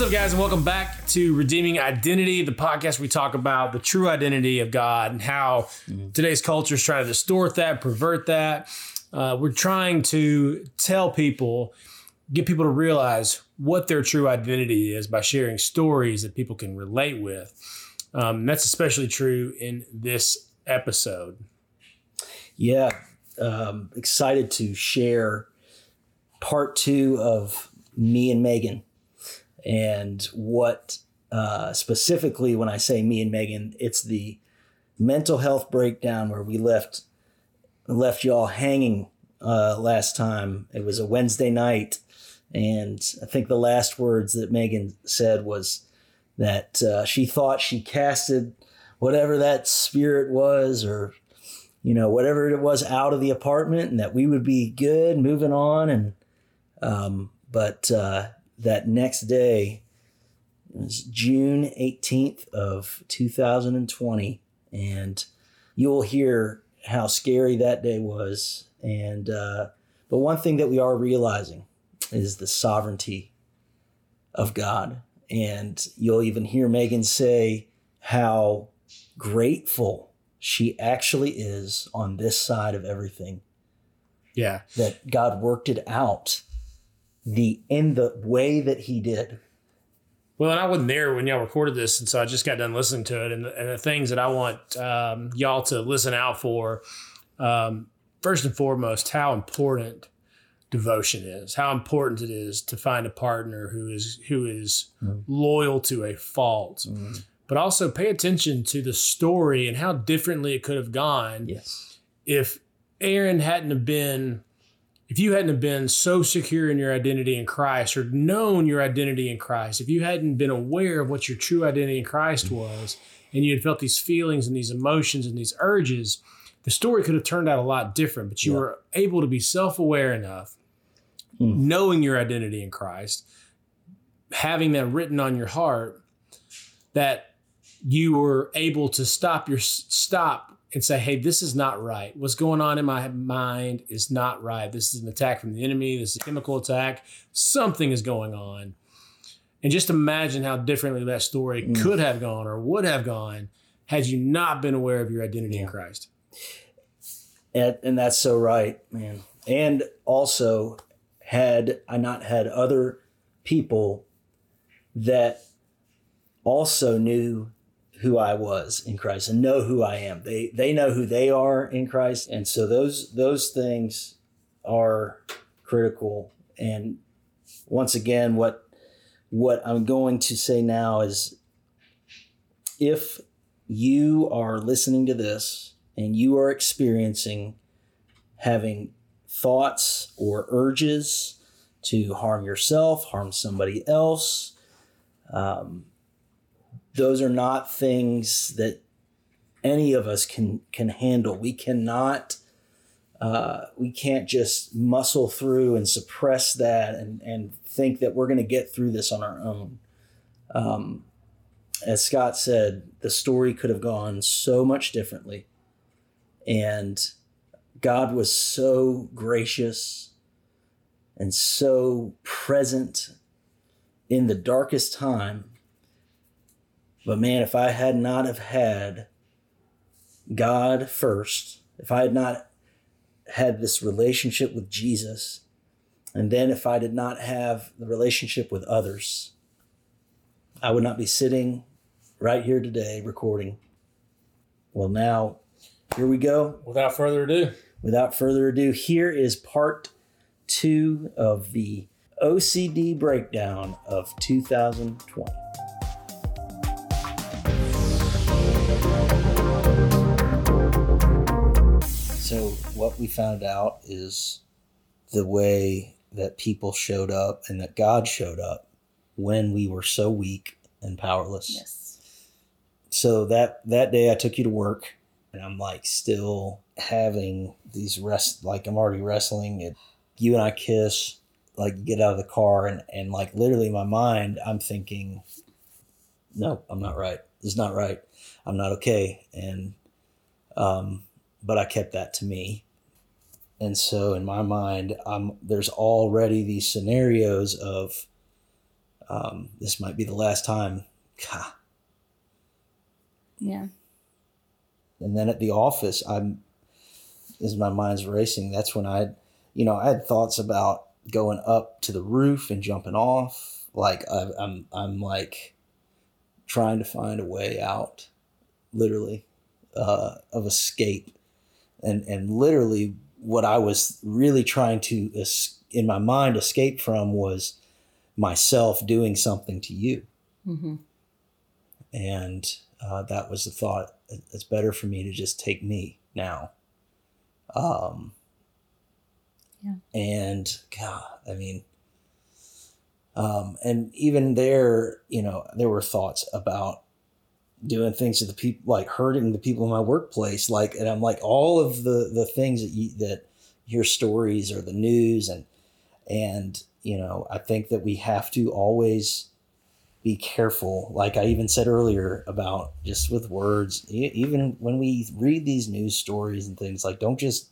What's up, guys, and welcome back to Redeeming Identity, the podcast we talk about the true identity of God and how today's culture is trying to distort that, pervert that. Uh, we're trying to tell people, get people to realize what their true identity is by sharing stories that people can relate with. Um, that's especially true in this episode. Yeah, um, excited to share part two of me and Meagan, and what uh, specifically when I say me and Meagan, it's the mental health breakdown where we left left y'all hanging uh, last time. It was a Wednesday night, and I think the last words that Meagan said was that uh, she thought she casted whatever that spirit was or you know, whatever it was out of the apartment and that we would be good moving on. And, um, but, uh, that next day was June 18th of 2020. And you'll hear how scary that day was. And, uh, but one thing that we are realizing is the sovereignty of God. And you'll even hear Meagan say how grateful she actually is on this side of everything Yeah. that God worked it out the in the way that he did. Well, and I wasn't there when y'all recorded this, and so I just got done listening to it. And, and the things that I want um, y'all to listen out for, um, first and foremost, how important devotion is, how important it is to find a partner who is who is loyal to a fault, but also pay attention to the story and how differently it could have gone Yes. if Aaron hadn't have been, if you hadn't been so secure in your identity in Christ or known your identity in Christ, if you hadn't been aware of what your true identity in Christ was, and you had felt these feelings and these emotions and these urges, the story could have turned out a lot different. But you Yeah. were able to be self aware enough, Mm. knowing your identity in Christ, having that written on your heart, that you were able to stop your stop and say, "Hey, this is not right. What's going on in my mind is not right. This is an attack from the enemy. This is a chemical attack. Something is going on." And just imagine how differently that story Mm. could have gone or would have gone had you not been aware of your identity in Christ. And, and that's so right, man. And also, had I not had other people that also knew who I was in Christ and know who I am. They they know who they are in Christ, and so those those things are critical. And once again, what what I'm going to say now is, if you are listening to this and you are experiencing having thoughts or urges to harm yourself, harm somebody else, um, those are not things that any of us can can handle. We cannot. Uh, we can't just muscle through and suppress that and, and think that we're going to get through this on our own. Um, as Scott said, the story could have gone so much differently. And God was so gracious and so present in the darkest time. But man, if I had not have had God first, if I had not had this relationship with Jesus, and then if I did not have the relationship with others, I would not be sitting right here today recording. Well, now, here we go. Without further ado, Without further ado, here is part two of the OCD breakdown of 2020. What we found out is the way that people showed up and that God showed up when we were so weak and powerless. Yes. so that that day I took you to work and I'm like still having these rest like I'm already wrestling and you and I kiss like you get out of the car and and like literally in my mind I'm thinking no I'm not right. This is not right. I'm not okay. And um but I kept that to me and so in my mind I'm there's already these scenarios of um, this might be the last time. God. Yeah. And then at the office, I'm as my mind's racing. That's when I, you know, I had thoughts about going up to the roof and jumping off. Like I, I'm, I'm like trying to find a way out, literally, uh, of escape, and and literally what I was really trying to in my mind escape from was myself doing something to you, Mm-hmm. and uh, that was the thought. It's better for me to just take me now. Um, Yeah. And God, I mean, um, and even there, you know, there were thoughts about doing things to the people, like hurting the people in my workplace, like, and I'm like, all of the the things that you that your stories or the news and and you know, I think that we have to always be careful. Like I even said earlier about just with words, even when we read these news stories and things, like don't just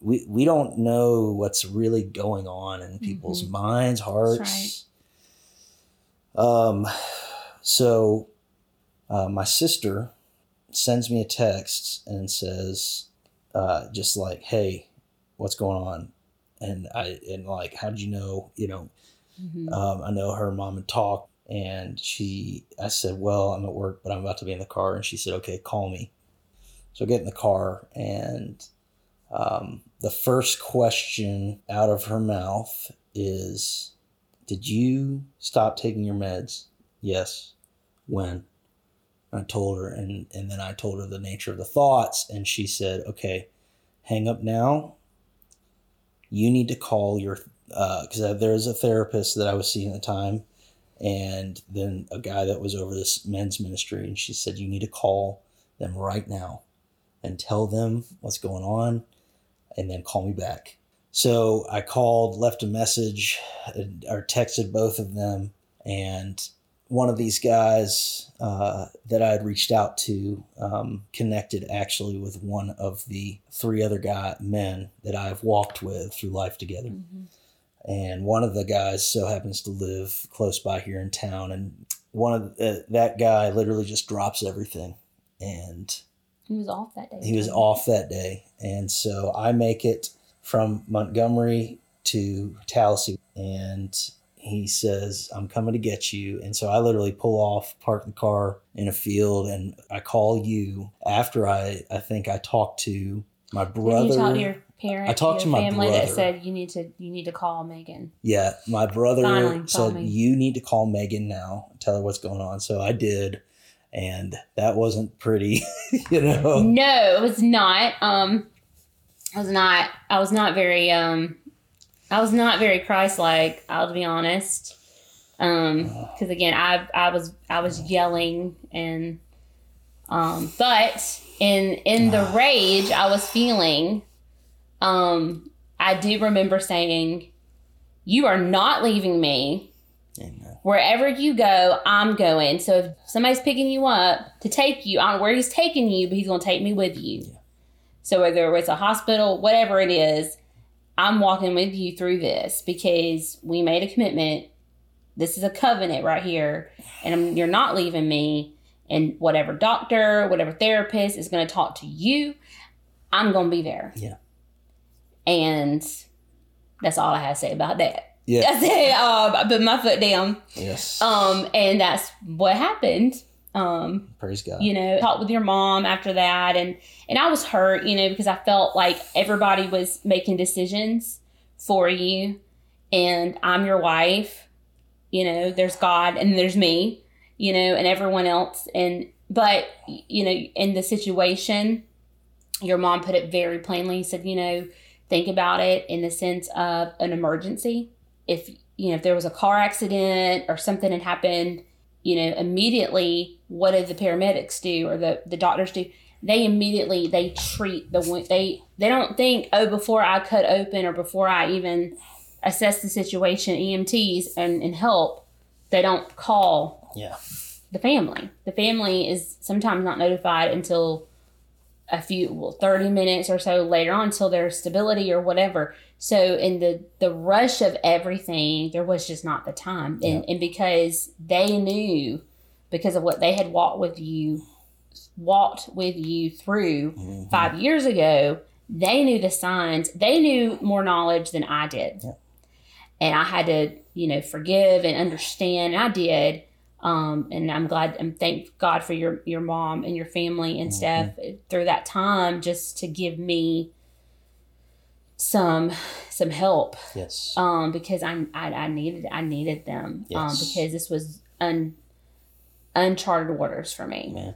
we we don't know what's really going on in people's Mhm. minds, hearts. That's Um, so uh, my sister sends me a text and says, uh, just like, "Hey, what's going on?" And I and like, how did you know? You know, Mm-hmm. um, I know her mom and talk, and she. I said, "Well, I'm at work, but I'm about to be in the car." And she said, "Okay, call me." So I get in the car, and um, the first question out of her mouth is, "Did you stop taking your meds?" Yes. When? I told her, and and then I told her the nature of the thoughts, and she said, "Okay, hang up now. You need to call your because uh, there's a therapist that I was seeing at the time, and then a guy that was over this men's ministry, and she said you need to call them right now and tell them what's going on, and then call me back. So I called, left a message, or texted both of them, and one of these guys uh, that I had reached out to um, connected actually with one of the three other guy men that I've walked with through life together Mm-hmm. and one of the guys so happens to live close by here in town and one of the, that guy literally just drops everything and He was off that day. he was off that day and so i make it from montgomery to tallahassee and he says i'm coming to get you and so i literally pull off park the car in a field and i call you after i i think i talked to my brother you talk to your parents? I talked to my family brother. that said you need to you need to call Meagan. Yeah, my brother Finally, said you need to call Meagan now, tell her what's going on. So I did, and that wasn't pretty, you know. No, it was not. Um, I was not. I was not very. Um, I was not very Christ-like. I'll be honest. Um, because again, I I was I was yelling and, um, but in in the rage I was feeling, um, I do remember saying, "You are not leaving me." Amen. wherever you go, I'm going. So if somebody's picking you up to take you, I don't know where he's taking you, but he's going to take me with you. So whether it's a hospital, whatever it is, I'm walking with you through this because we made a commitment. This is a covenant right here, and I'm, you're not leaving me. And whatever doctor, whatever therapist is going to talk to you, I'm going to be there. Yeah. And that's all I have to say about that. Yeah. That's it. Um, I put my foot down. Yes. Um, and that's what happened. Um, Praise God. you know, talked with your mom after that, and and I was hurt, you know, because I felt like everybody was making decisions for you, and I'm your wife. You know, there's God and there's me, you know, and everyone else, and but you know, in the situation, your mom put it very plainly. He said, you know, think about it in the sense of an emergency. If you know, if there was a car accident or something had happened, you know, immediately what do the paramedics do or the, the doctors do? They immediately they treat the wound. They they don't think oh before I cut open or before I even assess the situation EMTs and, and help. They don't call Yeah. the family. The family is sometimes not notified until a few well, 30 minutes or so later on until there's stability or whatever. So in the the rush of everything, there was just not the time, and and because they knew, because of what they had walked with you, walked with you through Mhm. five years ago, they knew the signs. They knew more knowledge than I did, Yeah. and I had to you know forgive and understand. And I did. Um, and I'm glad and thank God for your your mom and your family and stuff through that time just to give me some some help Yes. um because I, I I needed I needed them um Yes. because this was un uncharted waters for me Man.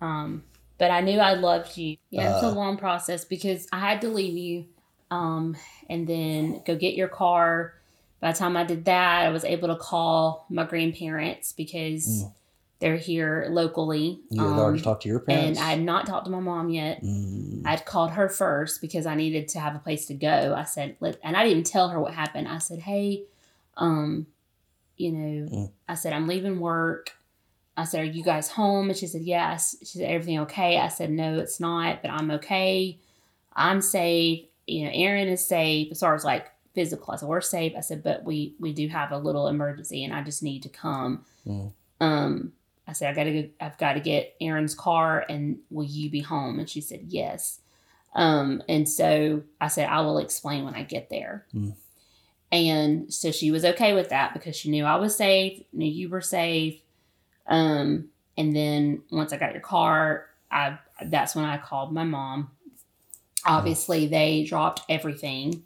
um but I knew I loved you yeah it's a Uh. long process because I had to leave you um and then go get your car by the time I did that I was able to call my grandparents because Mm. They're here locally You had already um, talked to your parents? and. I had not talked to my mom yet Mm. I'd called her first because I needed to have a place to go. I said, Let, and I didn't even tell her what happened. I said, hey, um, you know, Mm. I said, I'm leaving work. I said, are you guys home? And she said, yes. She said, everything okay? I said, no, it's not, but I'm okay. I'm safe. You know, Aaron is safe as far as like physical. I said, we're safe. I said, but we, we do have a little emergency and I just need to come. Mm. Um, I said, I gotta go, I've got to get Aaron's car and will you be home? And she said, yes. Um, and so I said, I will explain when I get there. Mm. And so she was okay with that because she knew I was safe, knew you were safe. Um, and then once I got your car, I that's when I called my mom. Obviously, they dropped everything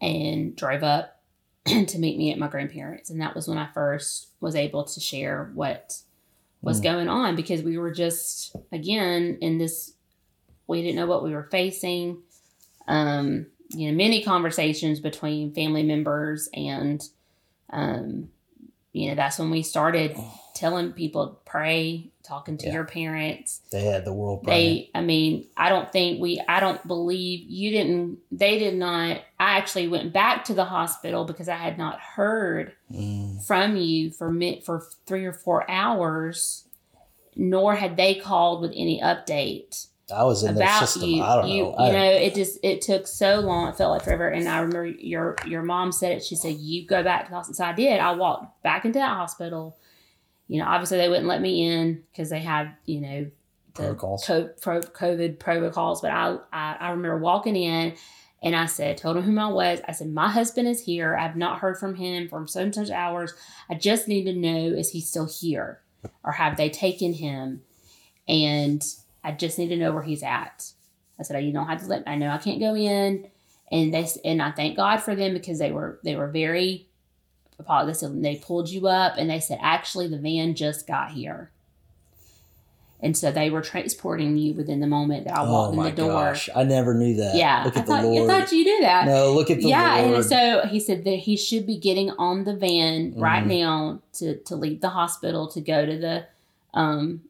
and drove up to meet me at my grandparents, and that was when I first was able to share what was Mm. going on because we were just again in this we didn't know what we were facing um you know many conversations between family members and um you know that's when we started telling people pray talking to Yeah. your parents They had the world they i mean i don't think we i don't believe you didn't they did not i actually went back to the hospital because i had not heard Mm. from you for for three or four hours nor had they called with any update I was in their about system. you. I don't you, know. I, you know, it just it took so long. It felt like forever. And I remember your your mom said it. She said, "You go back to the hospital." So I did. I walked back into that hospital. You know, obviously they wouldn't let me in because they had you know the Protocols. co- pro- COVID protocols. But I, I I remember walking in. And I said, told him who I was. I said, my husband is here. I've not heard from him for so and such hours. I just need to know, is he still here? Or have they taken him? And I just need to know where he's at. I said, oh, you don't have to let. I know I can't go in, and they and I thank God for them because they were they were very. They said they pulled you up, and they said actually the van just got here, and so they were transporting you within the moment that I oh walked in the door. gosh! I never knew that. Yeah, Look I at thought, the Lord. I thought you knew that. no, look at the yeah, Lord. and so he said that he should be getting on the van right Mhm. now to to leave the hospital to go to the um,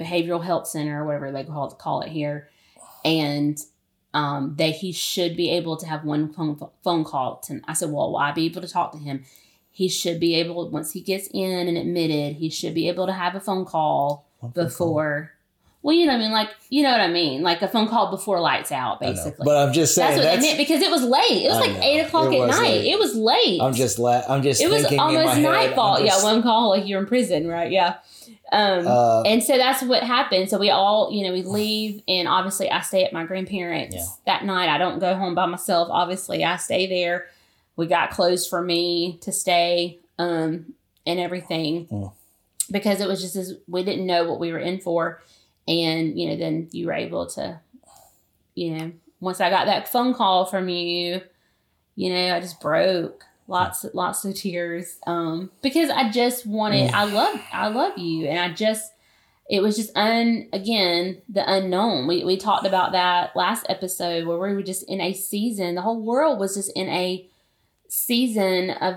behavioral health center or whatever they call it, call it here, and um, that he should be able to have one phone phone call. To, I said, well, will I be able to talk to him? He should be able once he gets in and admitted, he should be able to have a phone call One phone call. before. Well, you know what I mean, like you know what I mean, like a phone call before lights out, basically. But I'm just saying That's what that's. meant because it was late. It was I like know. eight o'clock at night. late. It was late. I'm just la- I'm just. it was thinking in my almost head, nightfall. just, yeah, one call like you're in prison, right? Yeah. Um, Uh, and so that's what happened. So we all, you know, we leave, and obviously I stay at my grandparents Yeah. that night. I don't go home by myself. Obviously, I stay there. We got clothes for me to stay, um, and everything Mm. because it was just as we didn't know what we were in for, and you know, then you were able to, you know, once I got that phone call from you, you know, I just broke lots lots of tears um because I just wanted Mm. I love I love you and I just it was just un again the unknown we we talked about that last episode where we were just in a season the whole world was just in a season of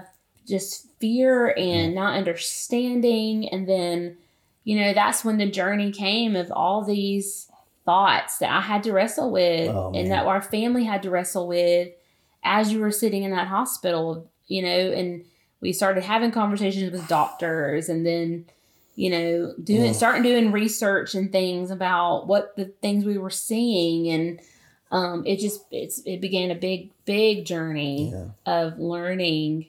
just fear and not understanding. And then you know that's when the journey came of all these thoughts that I had to wrestle with Oh, and that our family had to wrestle with as you were sitting in that hospital, you know, and we started having conversations with doctors and then, you know, doing Mm. starting doing research and things about what the things we were seeing and um, it just it's it began a big big journey Yeah. of learning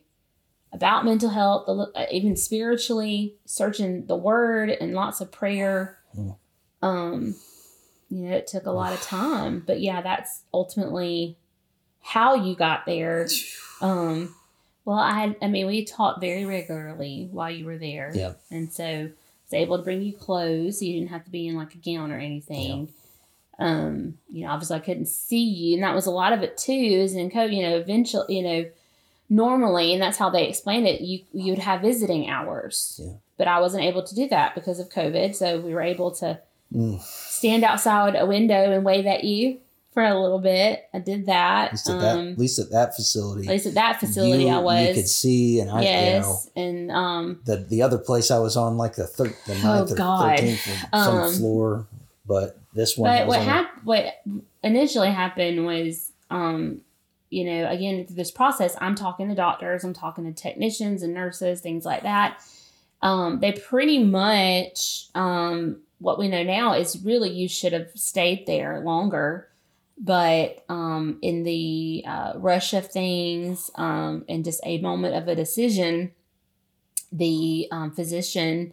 about mental health, the- even spiritually, searching the word and lots of prayer. Mm. Um, you know, it took a lot of time, but yeah, that's ultimately how you got there. Um, well, I I mean, we taught very regularly while you were there. Yeah. And so I was able to bring you clothes. So you didn't have to be in like a gown or anything. Um, you know, obviously I couldn't see you. And that was a lot of it too, is in COVID, you know, eventually, you know, normally, and that's how they explained it, you, you would have visiting hours. Yeah. But I wasn't able to do that because of COVID. So we were able to Mm. stand outside a window and wave at you for a little bit. I did that. At least at that, Um, at least at that facility, at least at that facility, you, I was. You could see, and I, you know, and um, the the other place I was on like the third, the Oh, ninth or thirteenth from Um, floor, but this one. but what on- hap- what initially happened was, um, you know, again through this process, I'm talking to doctors, I'm talking to technicians and nurses, things like that. Um, they pretty much, um, what we know now is really you should have stayed there longer. But um, in the uh, rush of things um, and just a moment of a decision, the um, physician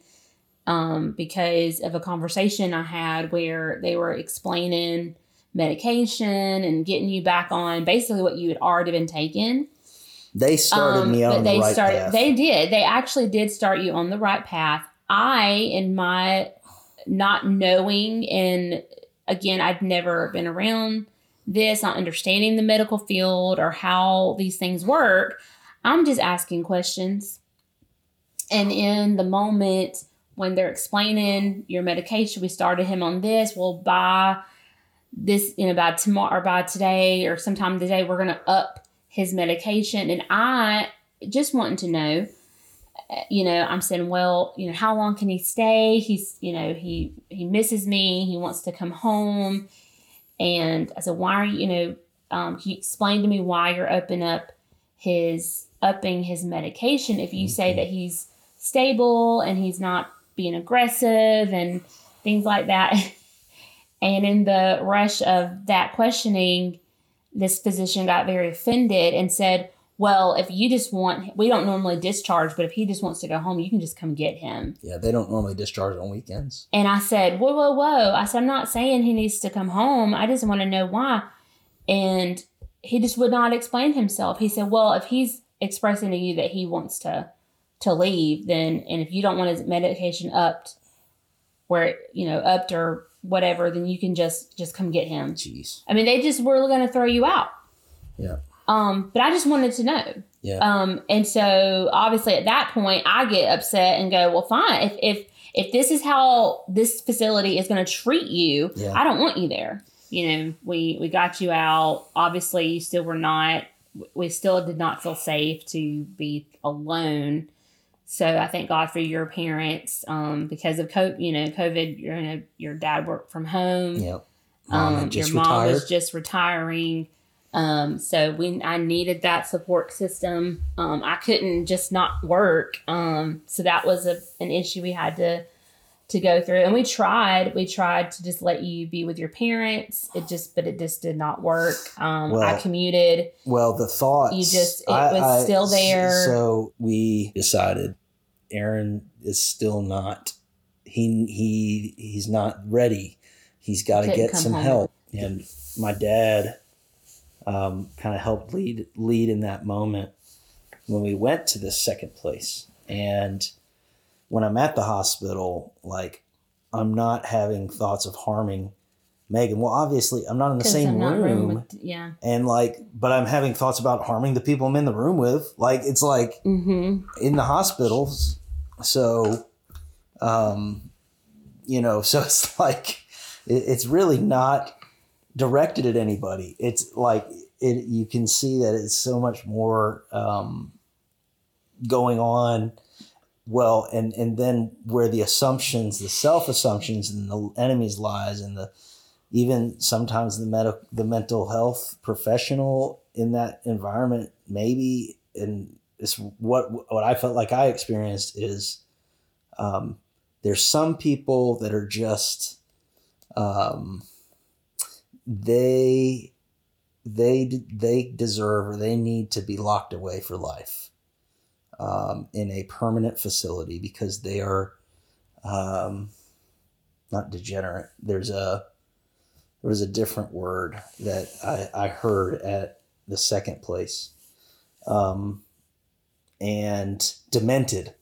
um, because of a conversation I had where they were explaining medication and getting you back on basically what you had already been taking. They started me Um, but on they the right started. path. They did. They actually did start you on the right path. I, in my not knowing, and again, I'd never been around this, not understanding the medical field or how these things work. I'm just asking questions. And in the moment when they're explaining your medication, we started him on this. Well, by this, you know, by tomorrow or by today or sometime today, we're going to up his medication. And I just wanting to know, uh, you know, I'm saying, well, you know, how long can he stay? He's, you know, he he misses me. He wants to come home. And I said, why are you, you know, um, he explained to me why you're upping up his upping his medication if you say that he's stable and he's not being aggressive and things like that. and in the rush of that questioning, this physician got very offended and said, Well, if you just want, we don't normally discharge, but if he just wants to go home, you can just come get him. yeah, they don't normally discharge on weekends. And I said, Whoa, whoa, whoa. I said, I'm not saying he needs to come home. I just want to know why. And he just would not explain himself. He said, Well, if he's expressing to you that he wants to to leave, then and if you don't want his medication upped where you know, upped or whatever, then you can just just come get him. Jeez. I mean, they just were going to throw you out. Yeah. Um, but I just wanted to know. Yeah. Um, and so obviously at that point, I get upset and go, well, fine. If if if this is how this facility is going to treat you, Yeah. I don't want you there. You know, we we got you out. Obviously, you still were not. We still did not feel safe to be alone. So I thank God for your parents um, because of COVID. You know, COVID. You know, your dad worked from home. Yep. Mom Um, just your mom retired. was just retiring. Um, so we I needed that support system. Um, I couldn't just not work. Um, so that was a, an issue we had to to go through. And we tried, we tried to just let you be with your parents. It just but it just did not work. Um, I commuted. Well, the thoughts. You just- it was still there. So we decided Aaron is still not. He he he's not ready. He's got to get some home. help. And my dad um, kind of helped lead lead in that moment when we went to this second place. And when I'm at the hospital, like I'm not having thoughts of harming Meagan. Well, obviously, I'm not in the same room room with- yeah. and like but i'm having thoughts about harming the people i'm in the room with like it's like Mm-hmm. in the hospitals so um you know so it's like it, it's really not directed at anybody. It's like it you can see that it's so much more um going on. Well and and then where the assumptions the self assumptions and the enemy's lies and the even sometimes the med- the mental health professional in that environment maybe and it's what what I felt like I experienced is um, there's some people that are just um, they they they deserve or they need to be locked away for life um, in a permanent facility because they are um, not degenerate. There's a there was a different word that I, I heard at the second place, um, and demented.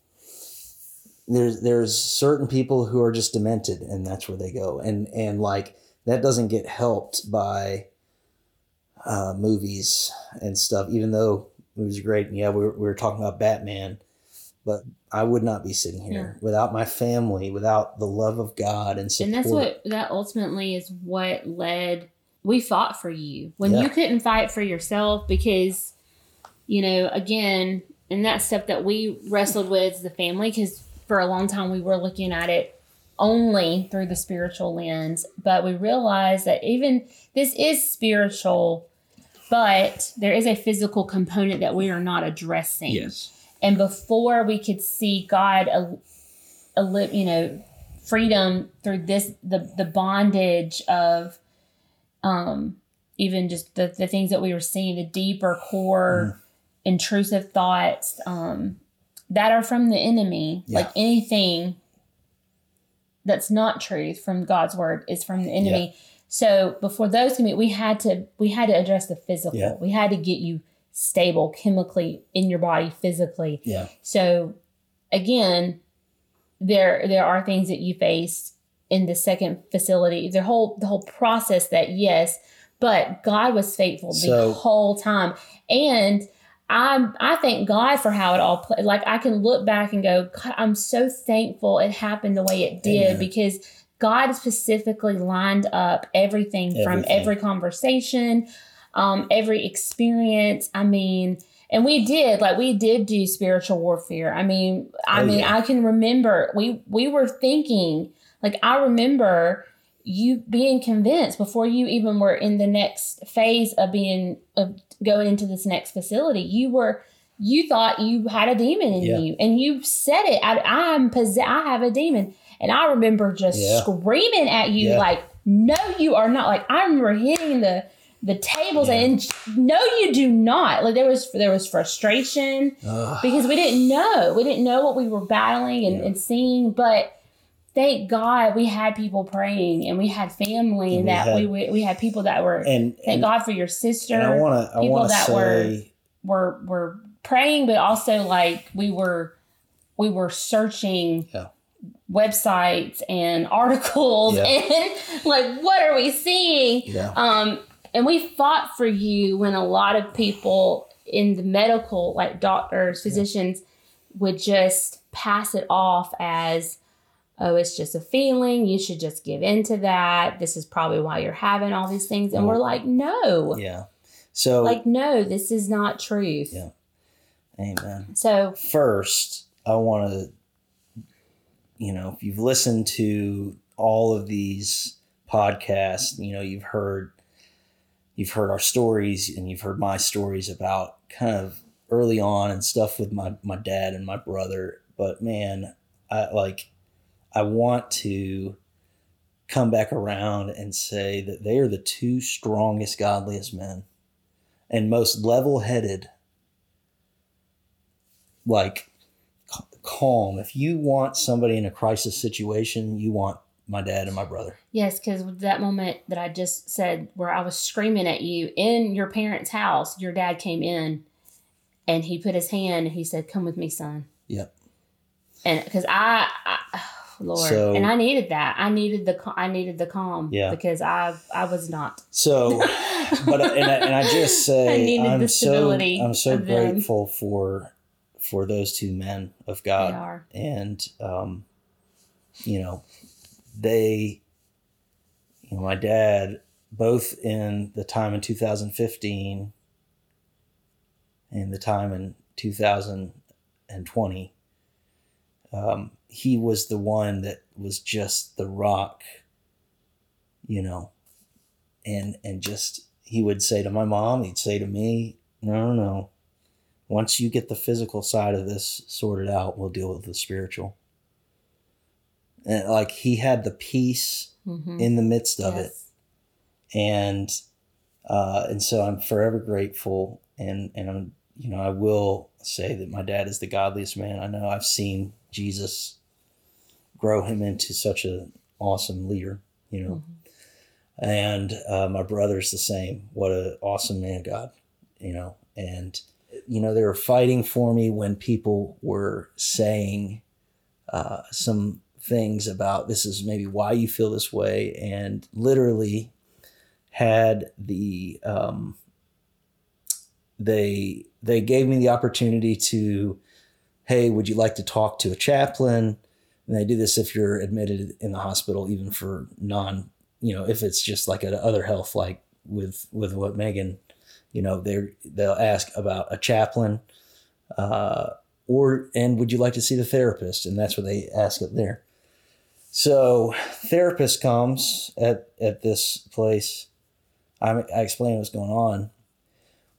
There's there's certain people who are just demented, and that's where they go, and and like that doesn't get helped by uh, movies and stuff. Even though movies are great, and yeah, we were, we were talking about Batman, but I would not be sitting here without my family, without the love of God and support. And that's what that ultimately is what led. We fought for you when Yeah. you couldn't fight for yourself because, you know, again, and that's stuff that we wrestled with as the family because for a long time we were looking at it only through the spiritual lens, but we realized that even this is spiritual, but there is a physical component that we are not addressing. yes, And before we could see God, a, a li- you know, freedom through this, the the bondage of, um, even just the the things that we were seeing, the deeper core, mm-hmm. Intrusive thoughts, um, that are from the enemy. Yeah. Like anything that's not truth from God's word is from the enemy. So before those can be, we had to we had to address the physical. Yeah. We had to get you stable chemically in your body physically. yeah, So again, there there are things that you faced in the second facility. The whole the whole process that yes, but God was faithful the whole time. And I I thank God for how it all played. Like I can look back and go, God, I'm so thankful it happened the way it did Amen. because God specifically lined up everything, from every conversation, um, every experience. I mean, and we did like we did do spiritual warfare. I mean, I Oh, mean, yeah. I can remember we we were thinking like I remember you being convinced before you even were in the next phase of being of going into this next facility. You were you thought you had a demon in Yeah. you, and you said it. I, I'm possessed. I have a demon, and I remember just Yeah. screaming at you Yeah. like, "No, you are not!" Like I remember hitting the the tables and no, you do not. Like there was there was frustration Ugh. because we didn't know. We didn't know what we were battling and, and seeing. But thank God we had people praying and we had family And we that had- we, we we had people that were and thank and, God for your sister and I want to I people want to that were- were were praying, but also like we were we were searching Yeah. websites and articles Yeah. and like what are we seeing? yeah Um, and we fought for you when a lot of people in the medical, like doctors, physicians, would just pass it off as, oh, it's just a feeling. You should just give in to that. This is probably why you're having all these things. And we're mm. like, no, yeah. So like, no, this is not truth. Yeah. amen. So, first, I want to, you know, if you've listened to all of these podcasts, you know, you've heard, you've heard our stories and you've heard my stories about kind of early on and stuff with my, my dad and my brother. But man, I like, I want to come back around and say that they are the two strongest, godliest men and most level headed like calm. If you want somebody in a crisis situation, you want my dad and my brother. yes, because that moment that I just said where I was screaming at you in your parents' house, your dad came in and he put his hand and he said, Come with me, son. Yep. and because I, I Lord, So- and I needed that. I needed the I needed the calm. Yeah. because I I was not. So, but and I, and I just say I the so stability I'm so of them. grateful for for those two men of they God, are. and um, you know, they, you know, my dad, both in the time in 2015 and the time in 2020, um, he was the one that was just the rock, you know, and and just he would say to my mom, he'd say to me, no, no, no. Once you get the physical side of this sorted out, we'll deal with the spiritual. And like he had the peace Mhm. in the midst of it. And uh, and so I'm forever grateful, and and I'm you know I will say that my dad is the godliest man I know. I've seen Jesus grow him into such an awesome leader, you know, and uh, my brother's the same. What an awesome man God, you know, and you know they were fighting for me when people were saying uh, some things about this is maybe why you feel this way, and literally had the um, they they gave me the opportunity to hey would you like to talk to a chaplain and they do this if you're admitted in the hospital even for non you know if it's just like a other health like with with what megan you know they they'll ask about a chaplain uh, or and would you like to see the therapist? And that's what they ask it there. So therapist comes at at this place. I, I explain what's going on.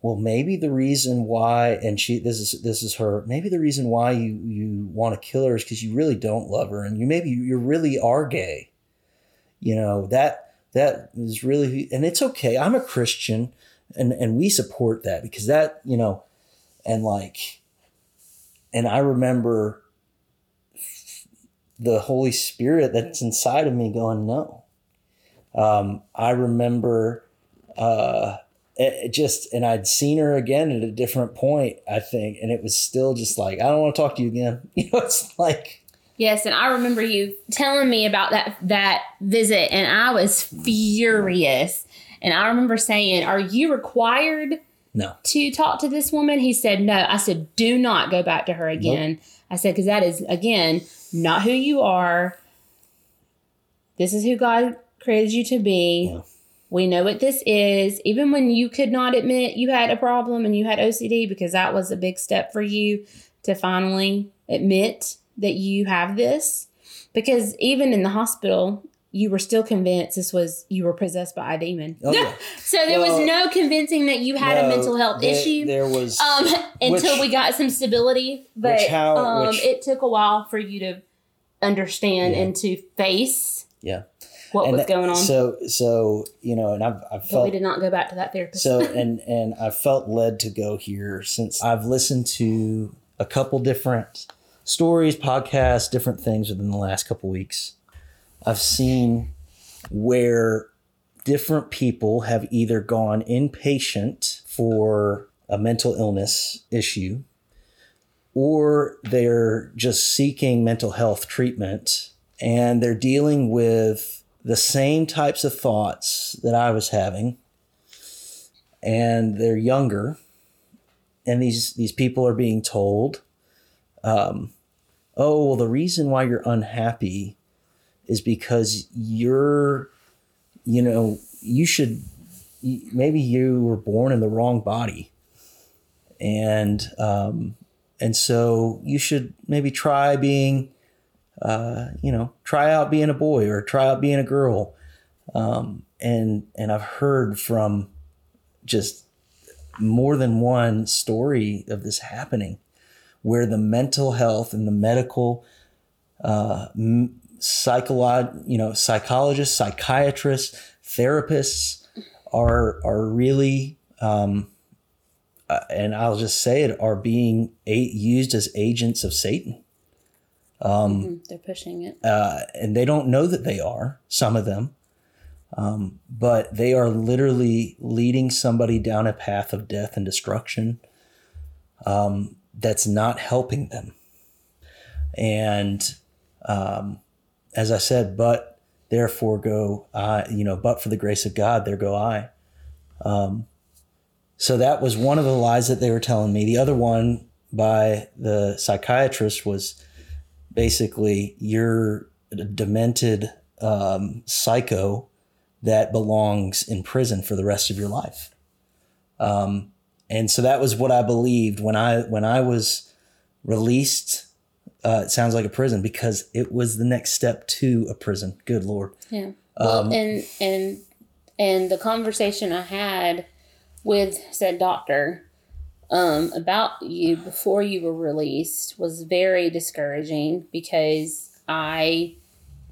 Well, maybe the reason why, and she, this is this is her. Maybe the reason why you you want to kill her is because you really don't love her, and you maybe you really are gay. You know that that is really, and it's okay. I'm a Christian, and and we support that because that you know, and like, and I remember the Holy Spirit that's inside of me going no. Um, I remember uh, it just and I'd seen her again at a different point, I think, and it was still just like I don't want to talk to you again. You know, it's like Yes, and I remember you telling me about that that visit, and I was furious. And I remember saying, "Are you required no to talk to this woman?" He said, "No." I said, "Do not go back to her again." Nope. I said, "Because that is again not who you are. This is who God created you to be." Yeah. We know what this is. Even when you could not admit you had a problem and you had OCD, because that was a big step for you to finally admit that you have this. Because even in the hospital, you were still convinced this was you were possessed by a demon. Oh, yeah. so there well, was no convincing that you had no, a mental health there, issue. There was um, until which, we got some stability, but how, um, which, it took a while for you to understand yeah. and to face. Yeah what and was going on. So, so you know, and I've, I've felt. But we did not go back to that therapist. so, and and I felt led to go here since I've listened to a couple different stories, podcasts, different things within the last couple weeks. I've seen where different people have either gone inpatient for a mental illness issue or they're just seeking mental health treatment and they're dealing with the same types of thoughts that I was having, and they're younger, and these these people are being told, um, "Oh, well, the reason why you're unhappy is because you're, you know, you should maybe you were born in the wrong body, and um, and so you should maybe try being." Uh, you know, try out being a boy or try out being a girl. Um, and and I've heard from just more than one story of this happening, where the mental health and the medical, uh, psycholo- you know, psychologists, psychiatrists, therapists are are really. Um, uh, and I'll just say it, are being a- used as agents of Satan. Um, mm-hmm. They're pushing it. Uh, and they don't know that they are, some of them. Um, but they are literally leading somebody down a path of death and destruction um, that's not helping them. And um, as I said, but therefore go I, you know, but for the grace of God, there go I. Um, so that was one of the lies that they were telling me. The other one by the psychiatrist was basically you're a demented um, psycho that belongs in prison for the rest of your life. Um, and so that was what I believed when I when I was released. Uh, it sounds like a prison because it was the next step to a prison. Good lord. Yeah. Well, um, and and and the conversation I had with said doctor um, about you before you were released was very discouraging because I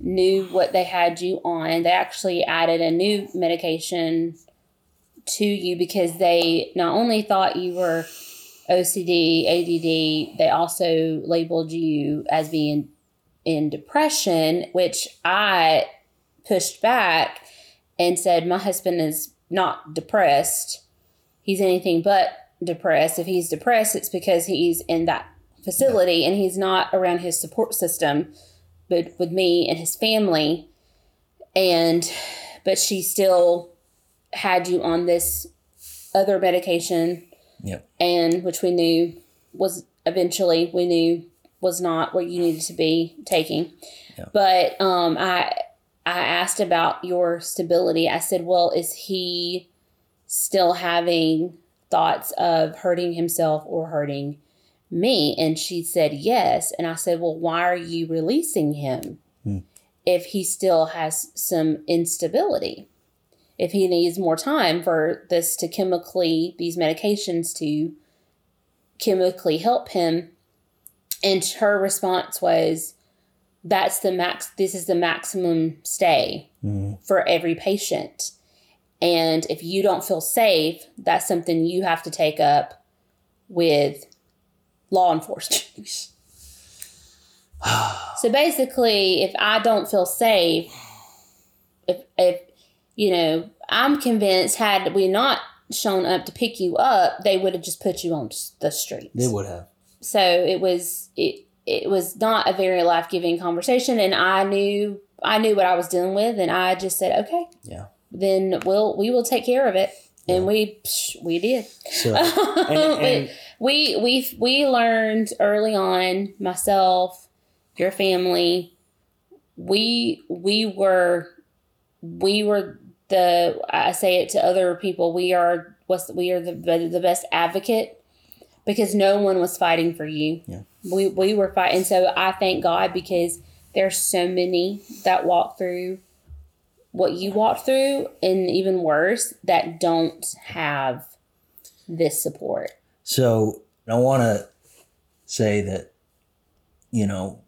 knew what they had you on. They actually added a new medication to you because they not only thought you were OCD, ADD, they also labeled you as being in depression, which I pushed back and said, My husband is not depressed. He's anything but depressed. If he's depressed, it's because he's in that facility and he's not around his support system, but with me and his family. And, but she still had you on this other medication. Yep. And which we knew was eventually, we knew was not what you needed to be taking. Yep. But um, I, I asked about your stability. I said, well, is he still having thoughts of hurting himself or hurting me? And she said, yes. And I said, well, why are you releasing him Hmm. if he still has some instability? If he needs more time for this to chemically, these medications to chemically help him. And her response was, that's the max, this is the maximum stay Mhm. for every patient. And if you don't feel safe, that's something you have to take up with law enforcement. so basically, if I don't feel safe, if if you know, I'm convinced had we not shown up to pick you up, they would have just put you on the streets They would have. so it was it it was not a very life-giving conversation and i knew i knew what i was dealing with and i just said okay Yeah. Then we'll we will take care of it. And we psh, we did. So and, and we we we learned early on myself your family we we were we were the i say it to other people we are what's we are the the best advocate because no one was fighting for you. Yeah. we we were fighting so i thank god because there's so many that walk through what you walked through and even worse that don't have this support So I want to say that, you know,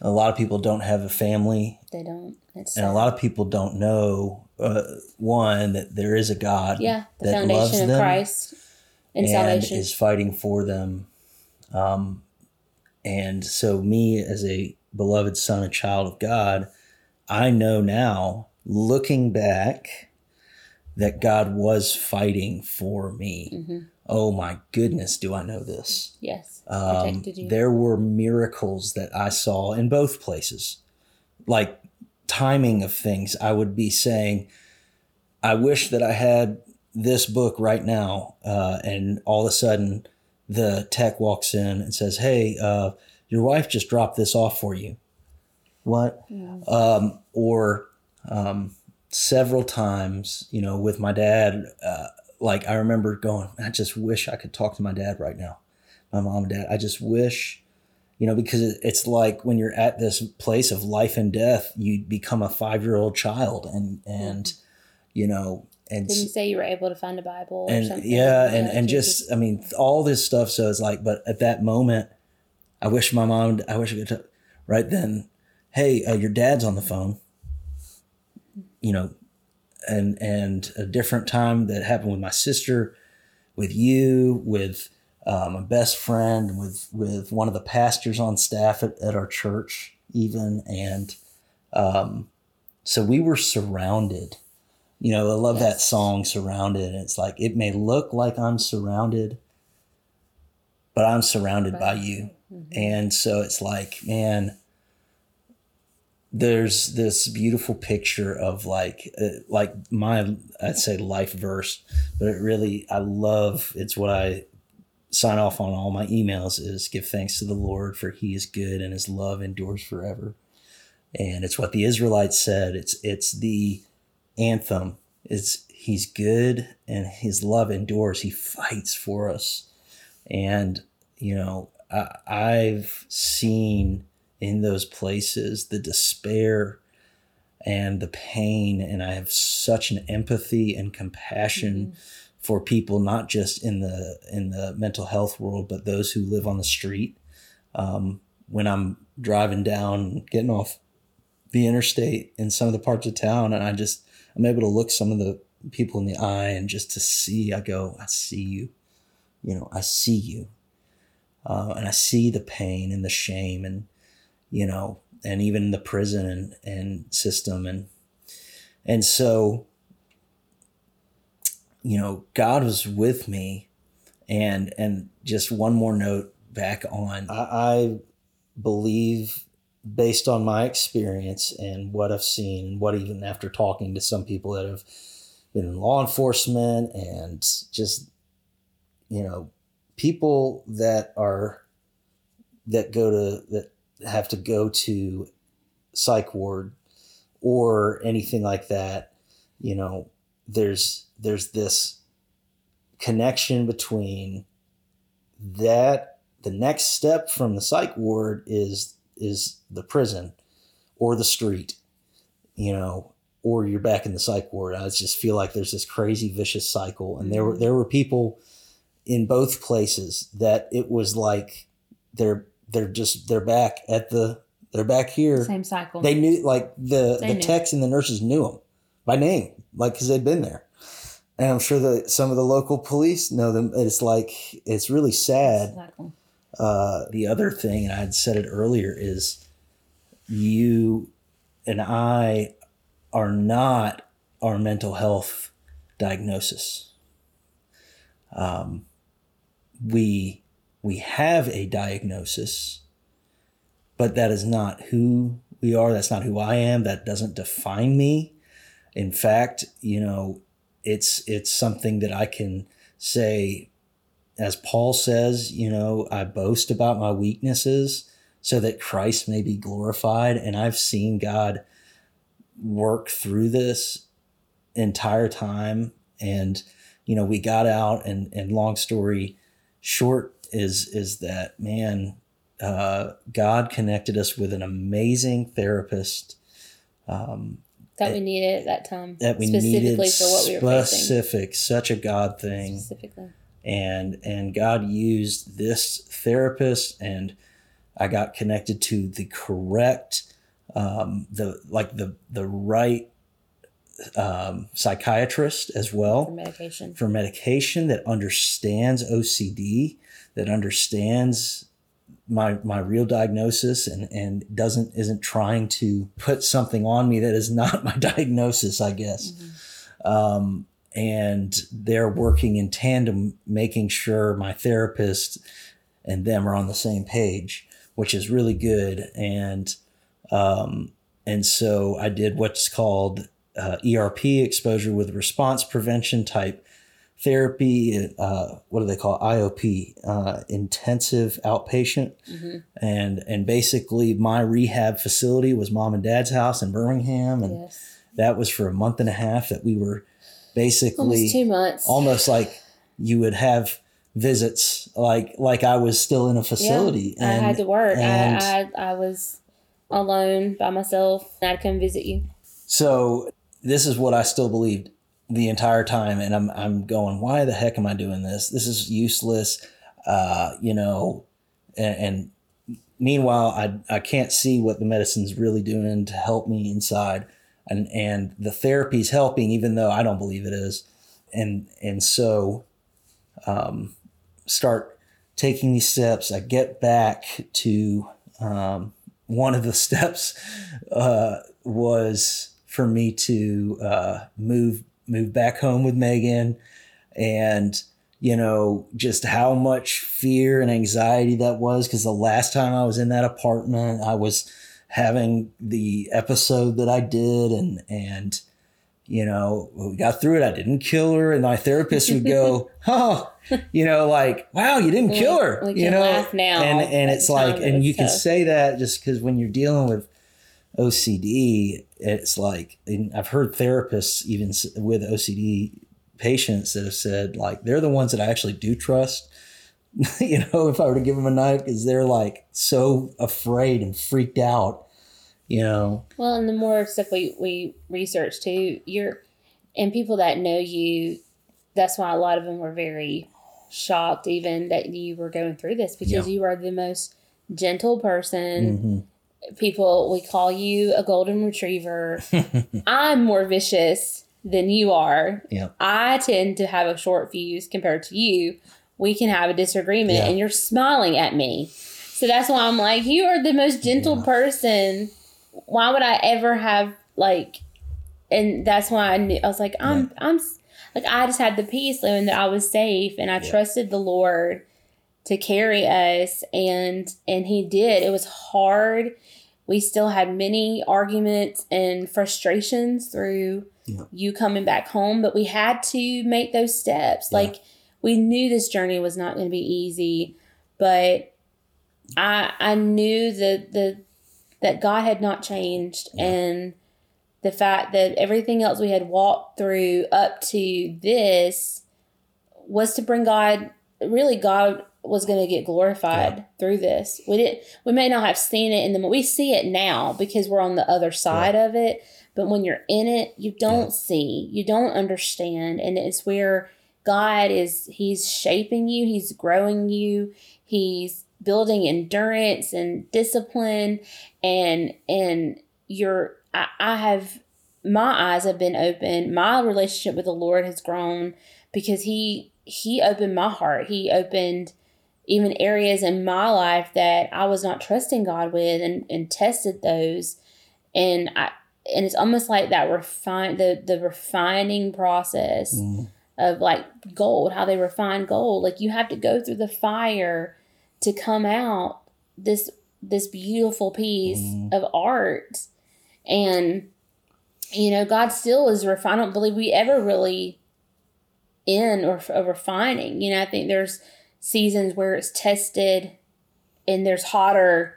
a lot of people don't have a family, They don't. It's and a lot of people don't know, uh, one, that there is a God yeah, the that loves foundation of them Christ and, and salvation. is fighting for them. Um, and so, me as a beloved son and child of God, I know now, looking back, that God was fighting for me. hmm Oh my goodness, do I know this? Yes, Um, there were miracles that I saw in both places. Like timing of things, I would be saying, I wish that I had this book right now. Uh, and all of a sudden, the tech walks in and says, Hey, uh, your wife just dropped this off for you. What? Mm. Um, or um, several times, you know, with my dad, uh, like I remember going, I just wish I could talk to my dad right now my mom and dad. I just wish, you know, because it's like when you're at this place of life and death, you become a five year old child, and and you know, and Didn't you say you were able to find a Bible or and something? yeah, and and just I mean all this stuff. So it's like, but at that moment, I wish my mom. I wish I could. T- right then, hey, uh, your dad's on the phone. You know, and and a different time that happened with my sister, with you, with uh, my best friend, with with one of the pastors on staff at, at our church, even, and um, so we were surrounded. You know, I love that song, "Surrounded." And it's like it may look like I'm surrounded, but I'm surrounded by you. Mhm. And so it's like, man, there's this beautiful picture of like, uh, like my, I'd say life verse, but it really, I love, it's what I sign off on all my emails is give thanks to the Lord for he is good and his love endures forever. And it's what the Israelites said. It's, it's the anthem. It's, he's good and his love endures. He fights for us. And, you know, I, I've seen in those places the despair and the pain, and I have such an empathy and compassion for people, not just in the in the mental health world, but those who live on the street. Um, when I'm driving down, getting off the interstate in some of the parts of town, and I just I'm able to look some of the people in the eye and just to see. I go, I see you. You know, I see you, uh, and I see the pain and the shame, and you know, and even the prison and and system, and and so you know, God was with me, and and just one more note back on. I, I believe, based on my experience and what I've seen, and what even after talking to some people that have been in law enforcement and just you know people that are that go to that have to go to psych ward or anything like that you know there's there's this connection between that the next step from the psych ward is is the prison or the street you know or you're back in the psych ward. I just feel like there's this crazy vicious cycle. And there were mm-hmm. there were people in both places that it was like they're they're just they're back at the they're back here Same cycle. they knew like the They the knew. techs and the nurses knew them by name like because they'd been there and i'm sure that some of the local police know them it's like it's really sad Cycle. uh, the other thing, and I had said it earlier, is you and I are not our mental health diagnosis. Um, we we have a diagnosis, but that is not who we are. That's not who I am. That doesn't define me. In fact, you know, it's it's something that I can say as Paul says, you know, I boast about my weaknesses so that Christ may be glorified. And I've seen God work through this entire time. And, you know, we got out and, and long story short is, is that, man, uh, God connected us with an amazing therapist um, That we needed at that time. that we specifically needed for what we were facing. specific, such a God thing Specifically. and and God used this therapist and I got connected to the correct um, the like the the right um, psychiatrist as well For medication. for medication that understands OCD that understands my my real diagnosis and and doesn't isn't trying to put something on me that is not my diagnosis I guess um, and they're working in tandem, making sure my therapist and them are on the same page, which is really good. And um, and so I did what's called uh, ERP exposure with response prevention type therapy. Uh, what do they call it? IOP, uh, intensive outpatient. hmm And and basically, my rehab facility was mom and dad's house in Birmingham, and Yes. that was for a month and a half that we were basically Almost two months. almost like you would have visits like like I was still in a facility Yeah, I had to work. and- I, I I was alone by myself. I'd come visit you. so this is what I still believed the entire time and I'm I'm going why the heck am I doing this? This is useless uh you know and, and meanwhile I I can't see what the medicine's really doing to help me inside and and the therapy's helping even though I don't believe it is and and so um start taking these steps. I get back to um one of the steps uh was for me to uh move move back home with Meagan and you know just how much fear and anxiety that was because the last time I was in that apartment I was having the episode that I did and and you know we got through it I didn't kill her and my therapist would go oh you know like wow you didn't kill her we you can know laugh now. and and it's like and you can say that just because when you're dealing with OCD, it's like and I've heard therapists even with OCD patients that have said like they're the ones that I actually do trust. you know, if I were to give them a knife, because they're like so afraid and freaked out. You know, Well, and the more stuff we, we research too, you're and people that know you, that's why a lot of them were very shocked even that you were going through this because Yeah. you are the most gentle person. Mhm. People we call you a golden retriever. I'm more vicious than you are. Yeah. I tend to have a short fuse compared to you. We can have a disagreement Yeah. and you're smiling at me. So that's why I'm like, you are the most gentle Yeah. person. Why would I ever have like and that's why I knew I was like, I'm I'm like I just had the peace knowing that I was safe and I Yeah. trusted the Lord to carry us and and he did. It was hard. We still had many arguments and frustrations through Yeah. you coming back home, but we had to make those steps. Yeah. Like we knew this journey was not going to be easy, but I I knew that the that God had not changed Yeah. and the fact that everything else we had walked through up to this was to bring God really God was going to get glorified through this. We didn't we may not have seen it in the we see it now because we're on the other side of it, but when you're in it, you don't Yeah. see, you don't understand and it's where God is he's shaping you, he's growing you, he's building endurance and discipline and and you're I, I have my eyes have been open. My relationship with the Lord has grown because he he opened my heart. He opened even areas in my life that I was not trusting God with and, and tested those. And I and it's almost like that refine the the refining process Mm. of like gold, how they refine gold. Like you have to go through the fire to come out this this beautiful piece Mhm. of art. And you know, God still is refining. I don't believe we ever really in or of refining. You know, I think there's seasons where it's tested and there's hotter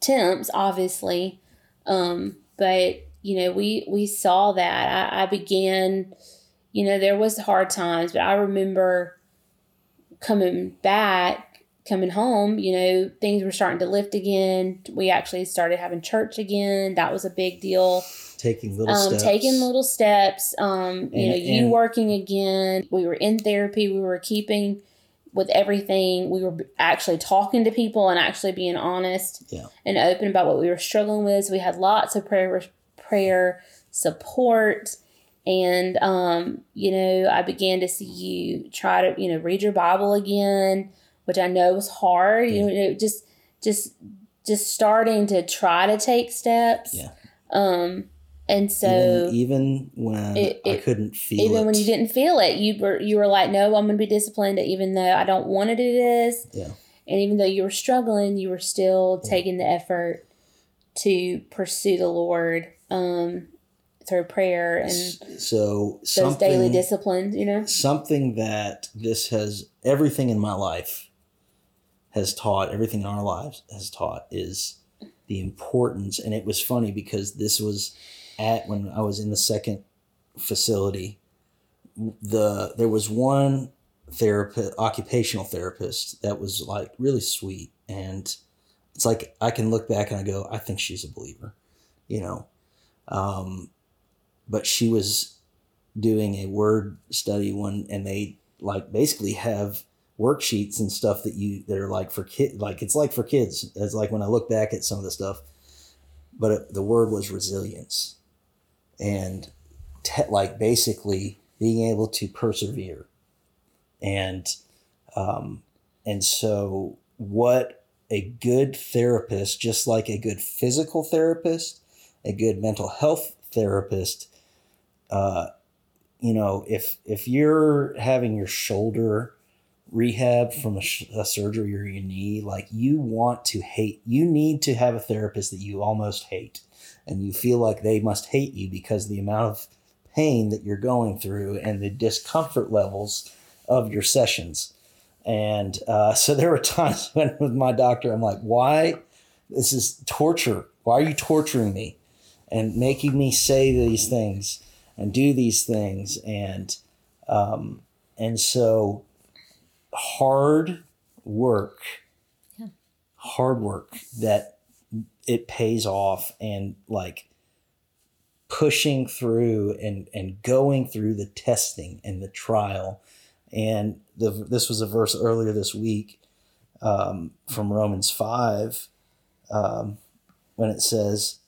temps, obviously. Um, but you know, we we saw that. I, I began, you know, there was hard times, but I remember coming back, coming home, you know, things were starting to lift again. We actually started having church again. That was a big deal Taking little um, steps. taking little steps. Um, you And- know, you working again. We were in therapy. We were keeping with everything. We were actually talking to people and actually being honest Yeah. and open about what we were struggling with. So we had lots of prayer prayer support. And um, you know, I began to see you try to, you know, read your Bible again, which I know was hard. You know, just just just starting to try to take steps. Yeah. Um, and so even, even when It- I couldn't feel even it. when you didn't feel it, you were you were like, no, I'm going to be disciplined, even though I don't want to do this. Yeah. And even though you were struggling, you were still Yeah. taking the effort to pursue the Lord um, through prayer and so those daily disciplines. You know, something that this has everything in my life has taught everything in our lives has taught is the importance and it was funny because this was at when I was in the second facility the there was one therapist occupational therapist that was like really sweet. And it's like I can look back and I go I think she's a believer you know? Um but she was doing a word study one and they like basically have worksheets and stuff that you that are like for kid like it's like for kids. It's like when i look back at some of the stuff but it, the word was resilience and te- like basically being able to persevere. And um and so what a good therapist just like a good physical therapist a good mental health therapist uh you know if if you're having your shoulder rehab from a, sh- a surgery or your knee like you want to hate you need to have a therapist that you almost hate and you feel like they must hate you because the amount of pain that you're going through and the discomfort levels of your sessions. And uh, so there were times when with my doctor i'm like why? This is torture. Why are you torturing me and making me say these things and do these things? And um, and so hard work Yeah. hard work that it pays off and like pushing through and and going through the testing and the trial and the this was a verse earlier this week um, from Romans 5 um, when it says,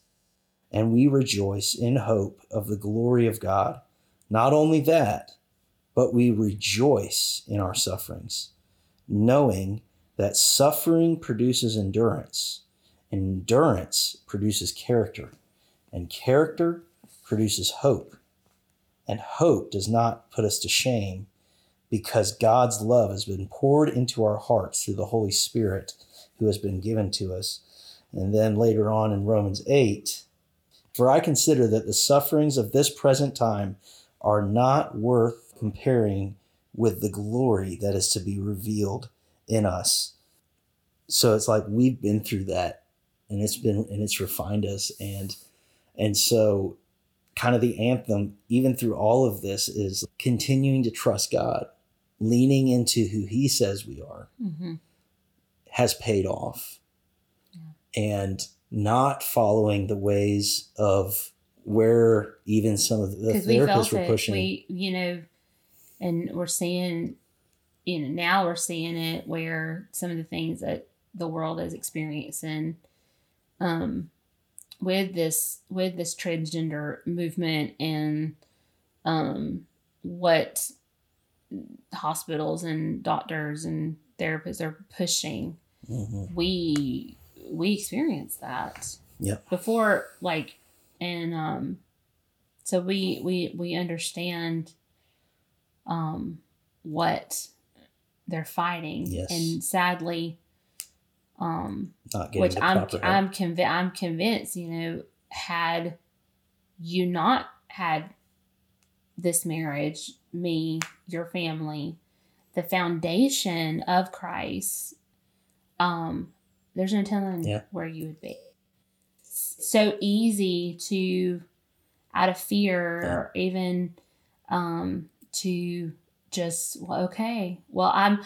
And we rejoice in hope of the glory of God. Not only that, but we rejoice in our sufferings, knowing that suffering produces endurance, endurance produces character, and character produces hope. And hope does not put us to shame because God's love has been poured into our hearts through the Holy Spirit who has been given to us. And then later on in Romans 8, for I consider that the sufferings of this present time are not worth comparing with the glory that is to be revealed in us. So it's like we've been through that and it's been and it's refined us and and so kind of the anthem even through all of this is continuing to trust God leaning into who he says we are Mm-hmm. has paid off and not following the ways of where even some of the we therapists felt were it. pushing We, you know, and we're seeing, you know, now we're seeing it where some of the things that the world is experiencing, um, with this with this transgender movement and um what hospitals and doctors and therapists are pushing Mhm. we we experienced that Yep. before like and um so we we we understand um what they're fighting Yes. and sadly um which I'm. I'm convinced I'm convinced you know had you not had this marriage me your family the foundation of Christ um there's no telling Yeah. where you would be so easy to out of fear Yeah. or even um to just well okay well i'm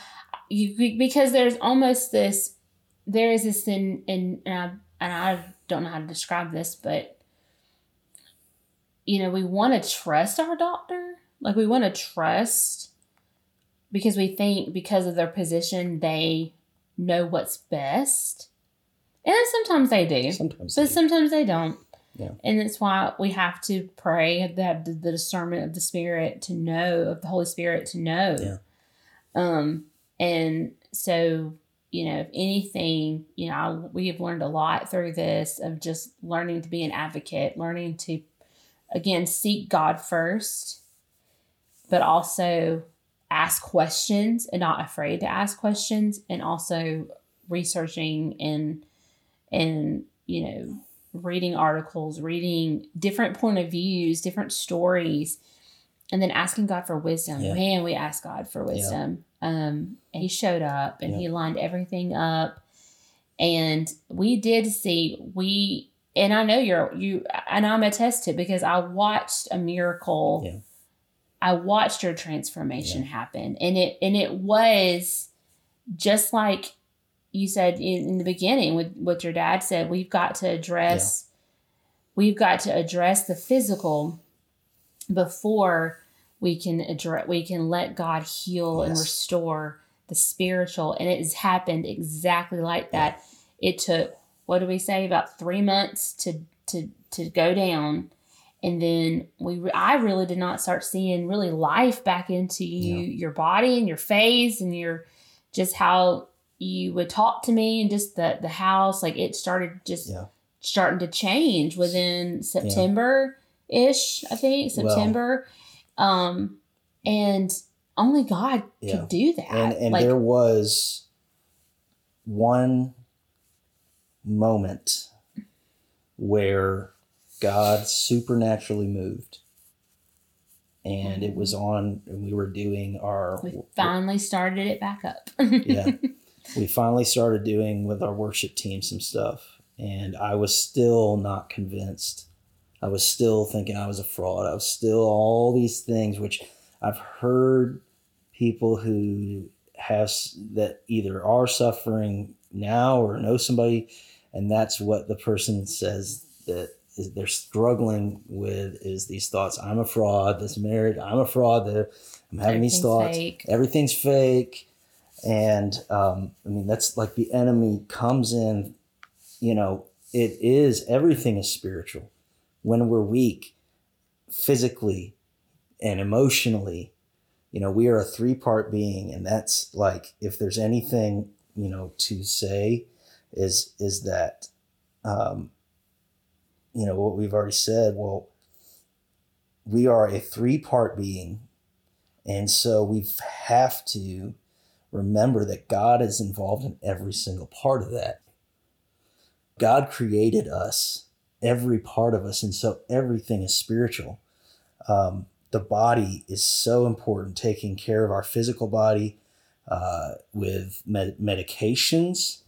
you because there's almost this there is this in in and I, and I don't know how to describe this but you know we want to trust our doctor like we want to trust because we think because of their position they know what's best and sometimes they do sometimes but sometimes they don't. Yeah. And that's why we have to pray that the, the discernment of the Spirit to know, of the Holy Spirit to know. Yeah. Um, and so, you know, if anything, you know, we have learned a lot through this of just learning to be an advocate, learning to, again, seek God first, but also ask questions and not afraid to ask questions, and also researching and and you know reading articles reading different point of views different stories and then asking god for wisdom. Yeah. man we ask god for wisdom um and he showed up and he lined everything up. And we did see we and i know you're you and i'm attested because i watched a miracle. Yeah. i watched your transformation happen. And it and it was just like you said in, in the beginning with what your dad said we've got to address we've got to address the physical before we can address we can let god heal and restore the spiritual. And it has happened exactly like that. It took what do we say? About three months to to to go down. And then we re- i really did not start seeing really life back into you Yeah. your body and your face and your just how you would talk to me and just the the house. Like it started just Yeah. starting to change within september ish i think Well- september um and only god Yeah. could do that and and like there was one moment where God supernaturally moved, and it was on, and we were doing our we finally started it back up yeah, we finally started doing with our worship team some stuff, and I was still not convinced. I was still thinking I was a fraud. I was still all these things which I've heard people who have that either are suffering now or know somebody, and that's what the person says that is they're struggling with is these thoughts. I'm a fraud. This marriage. I'm a fraud. That I'm having these thoughts. fake. Everything's fake, and um, I mean that's like the enemy comes in. You know, it is everything is spiritual. When we're weak, physically and emotionally, you know, we are a three part being, and that's like if there's anything you know to say is is that um, you know what we've already said. Well, we are a three part being, and so we have to remember that God is involved in every single part of that. God created us, every part of us, and so everything is spiritual. Um, the body is so important, taking care of our physical body uh, with med- medications.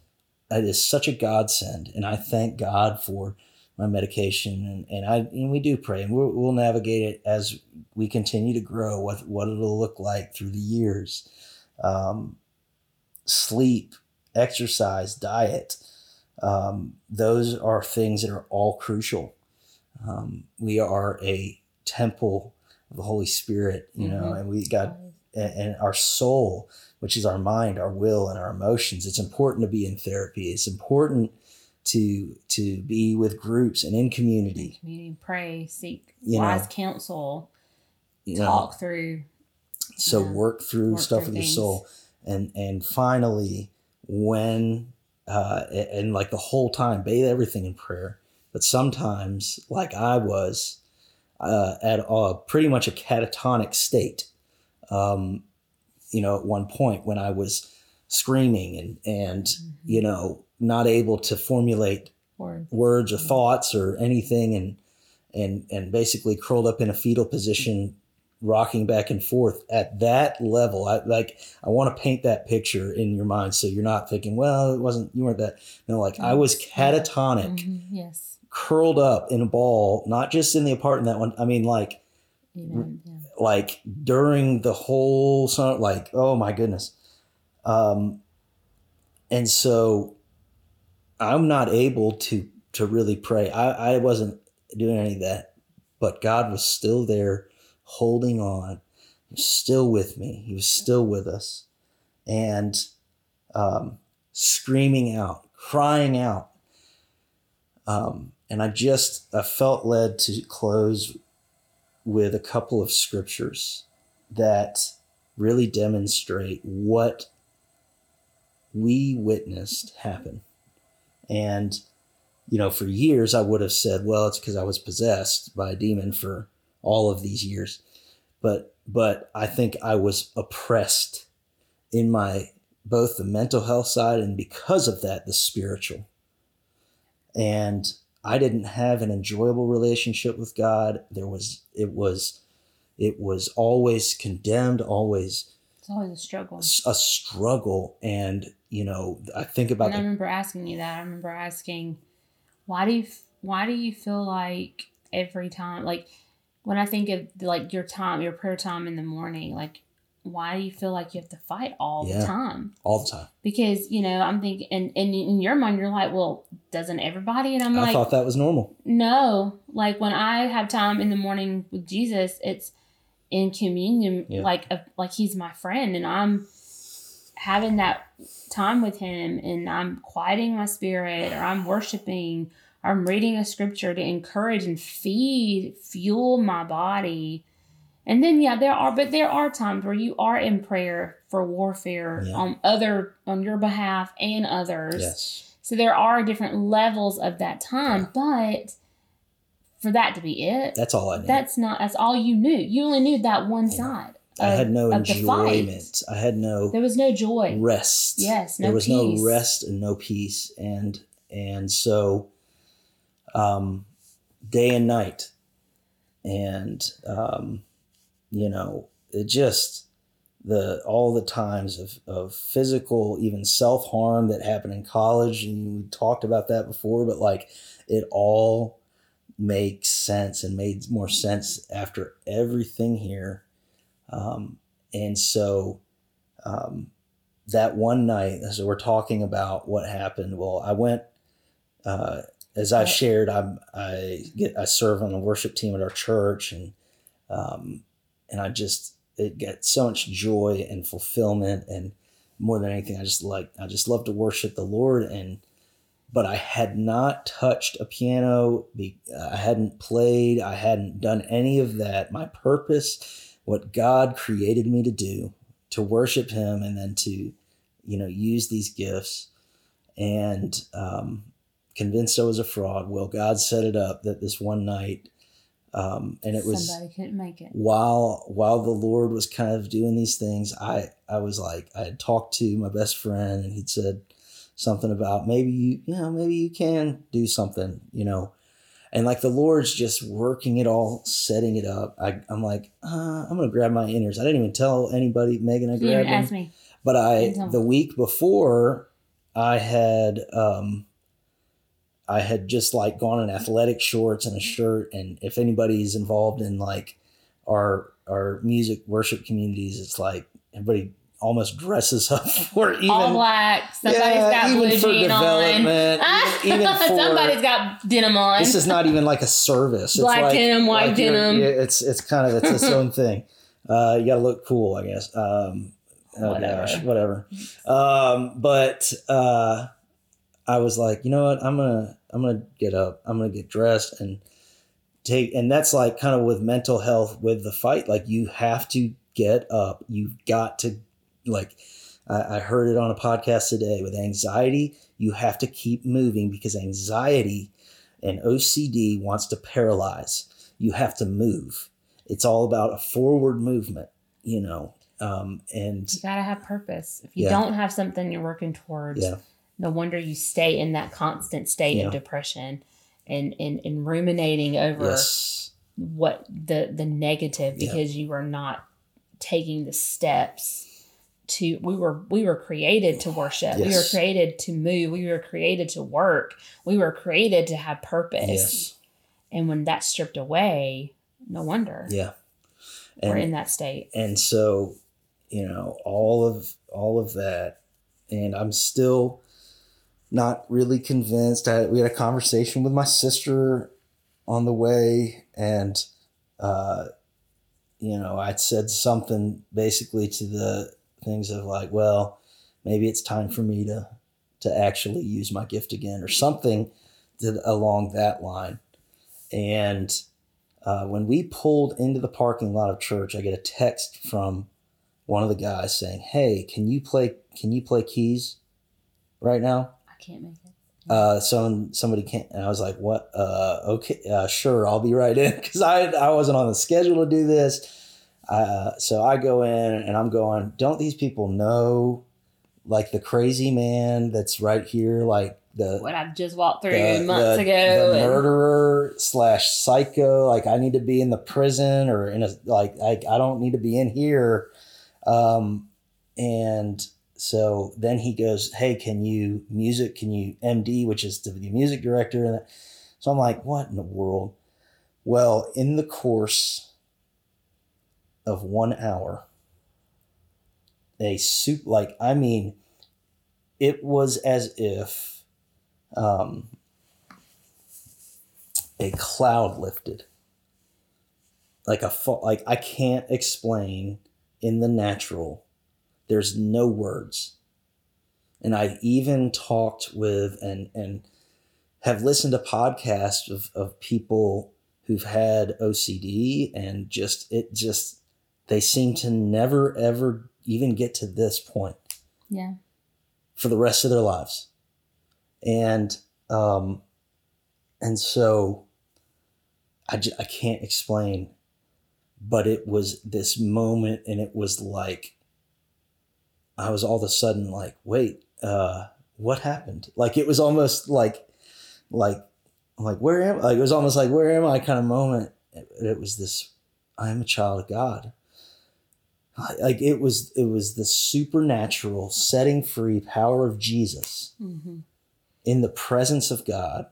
It is such a godsend, and I thank God for my medication, and, and I and we do pray, and we'll, we'll navigate it as we continue to grow. What what it'll look like through the years, um, sleep, exercise, diet. Um, those are things that are all crucial. Um, we are a temple of the Holy Spirit, you know, Mhm. and we got and, our soul, which is our mind, our will, and our emotions. It's important to be in therapy. It's important to to be with groups and in community. Community, pray, seek You wise know. counsel, You know, talk through. so work through work stuff through with your soul, and and finally, when uh, and, and like the whole time, bathe everything in prayer. But sometimes, like I was, uh, at a pretty much a catatonic state. Um, you know, at one point when I was screaming and and Mm-hmm. you know not able to formulate Or words or thoughts or anything and and and basically curled up in a fetal position rocking back and forth at that level. I like i want to paint that picture in your mind so you're not thinking well it wasn't you weren't that no like i was catatonic. Mhm, yes, curled up in a ball not just in the apartment that one i mean like yeah. like during the whole summer like oh my goodness. Um and so i'm not able to to really pray. I i wasn't doing any of that but god was still there holding on. He was still with me. He was still with us. And um screaming out crying out. Um and i just i felt led to close with a couple of scriptures that really demonstrate what we witnessed happen. And, you know, for years I would have said, well, it's because I was possessed by a demon for all of these years. But but I think I was oppressed in my both the mental health side and because of that the spiritual. And I didn't have an enjoyable relationship with God. There was it was it was always condemned, always It's always a struggle. a struggle. And you know, I think about And I the, remember asking you that. I remember asking, why do you why do you feel like every time like when I think of like your time, your prayer time in the morning, like why do you feel like you have to fight all Yeah. the time? all the time. Because you know I'm thinking, and, and in your mind you're like, well, doesn't everybody? And I'm I like, thought that was normal. no. Like when I have time in the morning with Jesus, it's in communion, Yeah. like a, like He's my friend, and I'm having that time with Him, and I'm quieting my spirit, or I'm worshiping, or I'm reading a scripture to encourage and feed, fuel my body. And then yeah, there are, but there are times where you are in prayer for warfare Yeah. on other on your behalf and others. Yes. So there are different levels of that time, but for that to be it, That's all I knew. that's not that's all you knew. You only knew that one side. I had no of the fight. enjoyment. I had no There was no joy. rest. Yes, no there was peace. no rest and no peace, and and so, um, day and night, and um, you know, it just the all the times of of physical, even self harm that happened in college, and we talked about that before, but like it all makes sense and made more sense after everything here, um, and so. Um, that one night, as we're talking about what happened, well, I went, uh, as I Right. shared, I'm, I get, I serve on the worship team at our church and, um, and I just, it get so much joy and fulfillment. And more than anything, I just like, I just love to worship the Lord. And, but I had not touched a piano. I hadn't played. I hadn't done any of that. My purpose, what God created me to do, to worship Him and then to, you know, use these gifts, and um, convinced I was a fraud. Well, God set it up that this one night, um, and it was Somebody couldn't make it. while while the Lord was kind of doing these things, I I was like I had talked to my best friend and he'd said something about maybe you you know maybe you can do something you know, and like the Lord's just working it all, setting it up. I I'm like uh, I'm gonna grab my in-ears. I didn't even tell anybody. Meagan, I You didn't them. ask me. But I the week before I had um I had just like gone in athletic shorts and a shirt and if anybody's involved in like our our music worship communities it's like everybody almost dresses up for even All black. Somebody's Yeah, got even blue for jean on. development, even- even for- Somebody's got denim on. this is not even like a service. It's Black like, denim, white you're- denim. It's it's kind of it's its own thing. Uh, you got to look cool, I guess. Um, oh Whatever. gosh, whatever. Um, but uh, I was like, you know what? I'm gonna I'm gonna get up. I'm gonna get dressed and take. And that's like kind of with mental health with the fight. Like you have to get up. You've got to like. I, I heard it on a podcast today with anxiety. You have to keep moving because anxiety and OCD wants to paralyze. You have to move. It's all about a forward movement, you know. Um, and You gotta have purpose. If you Yeah. don't have something you're working towards, Yeah. No wonder you stay in that constant state Yeah. of depression and, and, and ruminating over yes, what the the negative Yeah. because you are not taking the steps to we were we were created to worship. We were created to move. We were created to work. We were created to have purpose. yes, And when that's stripped away, no wonder yeah. we're in that state. and so you know all of all of that and i'm still not really convinced I, we had a conversation with my sister on the way and uh you know i'd said something basically to the things of like well maybe it's time for me to to actually use my gift again or something along that line and uh, when we pulled into the parking lot of church, I get a text from one of the guys saying, "Hey, can you play? Can you play keys right now?" Can't make it. Uh, someone somebody can't, and I was like, "What? Uh, okay, uh, sure, I'll be right in," because I I wasn't on the schedule to do this. Uh, so I go in and I'm going. Don't these people know, like the crazy man that's right here, like the What I've just walked through the- months the- ago. The and- murderer slash psycho. Like I need to be in the prison or in a like like I don't need to be in here. Um, and so then he goes, "Hey, can you music? Can you MD, which is the music director?" So I'm like, "What in the world?" Well, in the course of one hour, a soup like I mean, it was as if um, a cloud lifted like a like i can't explain in the natural there's no words and i've even talked with and and have listened to podcasts of, of people who've had ocd and just it just they seem to never ever even get to this point yeah. for the rest of their lives. And um and so I, j- I can't explain but it was this moment and it was like I was all of a sudden like wait uh what happened? Like it was almost like like like where am like it was almost like where am I kind of moment. It, it was this I am a child of God. Like it was it was the supernatural setting free power of Jesus hmm in the presence of God.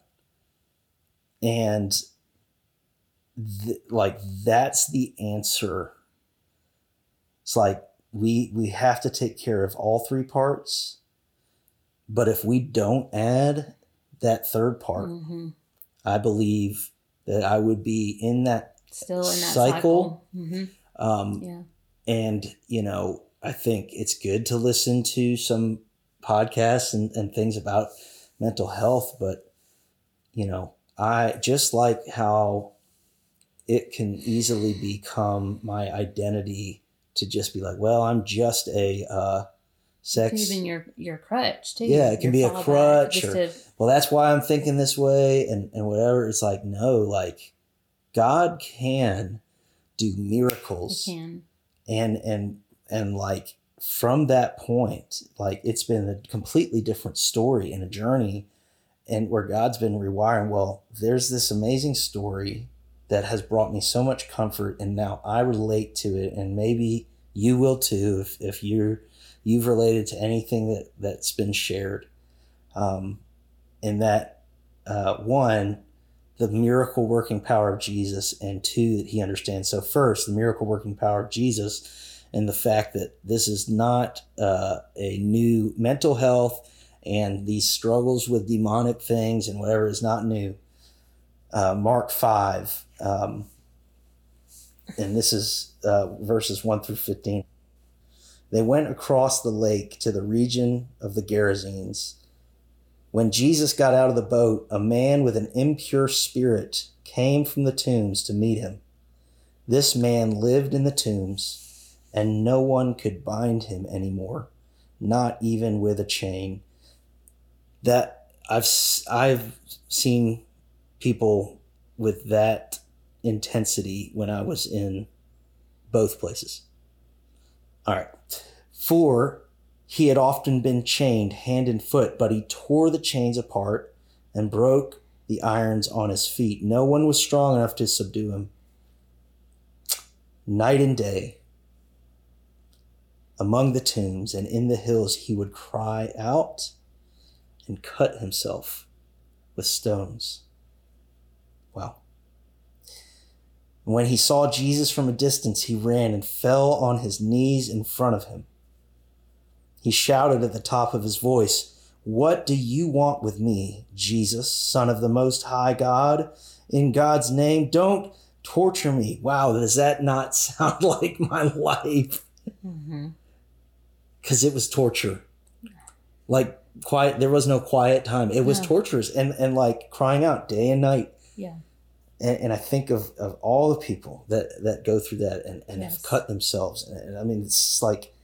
And th- like that's the answer. It's like we we have to take care of all three parts but if we don't add that third part hmm i believe that i would be in that Still in that Cycle. cycle. hmm um, Yeah. and you know i think it's good to listen to some podcasts and, and things about mental health, but you know, I just like how it can easily become my identity to just be like, well, I'm just a uh, sex. Even your your crutch too. Yeah, it can be a crutch or- to- well, that's why I'm thinking this way and, and whatever. It's like, no, like God can do miracles can. and and and like from that point like it's been a completely different story and a journey and where god's been rewiring well there's this amazing story that has brought me so much comfort and now i relate to it and maybe you will too if, if you're you've related to anything that that's been shared um, and that uh, one the miracle working power of Jesus, and two, that he understands. So, first, the miracle working power of Jesus, and the fact that this is not uh, a new mental health and these struggles with demonic things and whatever is not new. Uh, Mark 5, um, and this is uh, verses 1 through 15. They went across the lake to the region of the Gerasenes. When Jesus got out of the boat, a man with an impure spirit came from the tombs to meet him. This man lived in the tombs, and no one could bind him anymore, not even with a chain. That I've I've seen people with that intensity when I was in both places. All right. Four, he had often been chained hand and foot, but he tore the chains apart and broke the irons on his feet. No one was strong enough to subdue him. Night and day, among the tombs and in the hills, he would cry out and cut himself with stones. Wow. When he saw Jesus from a distance, he ran and fell on his knees in front of him. He shouted at the top of his voice, What do you want with me, Jesus, Son of the Most High God? In God's name, don't torture me. Wow, does that not sound like my life? Mhm. Because it was torture. Like quiet, there was no quiet time. It was No. torturous and, and like crying out day and night. Yeah. And, and I think of, of all the people that, that go through that and, and Yes. have cut themselves. And, and I mean, it's like,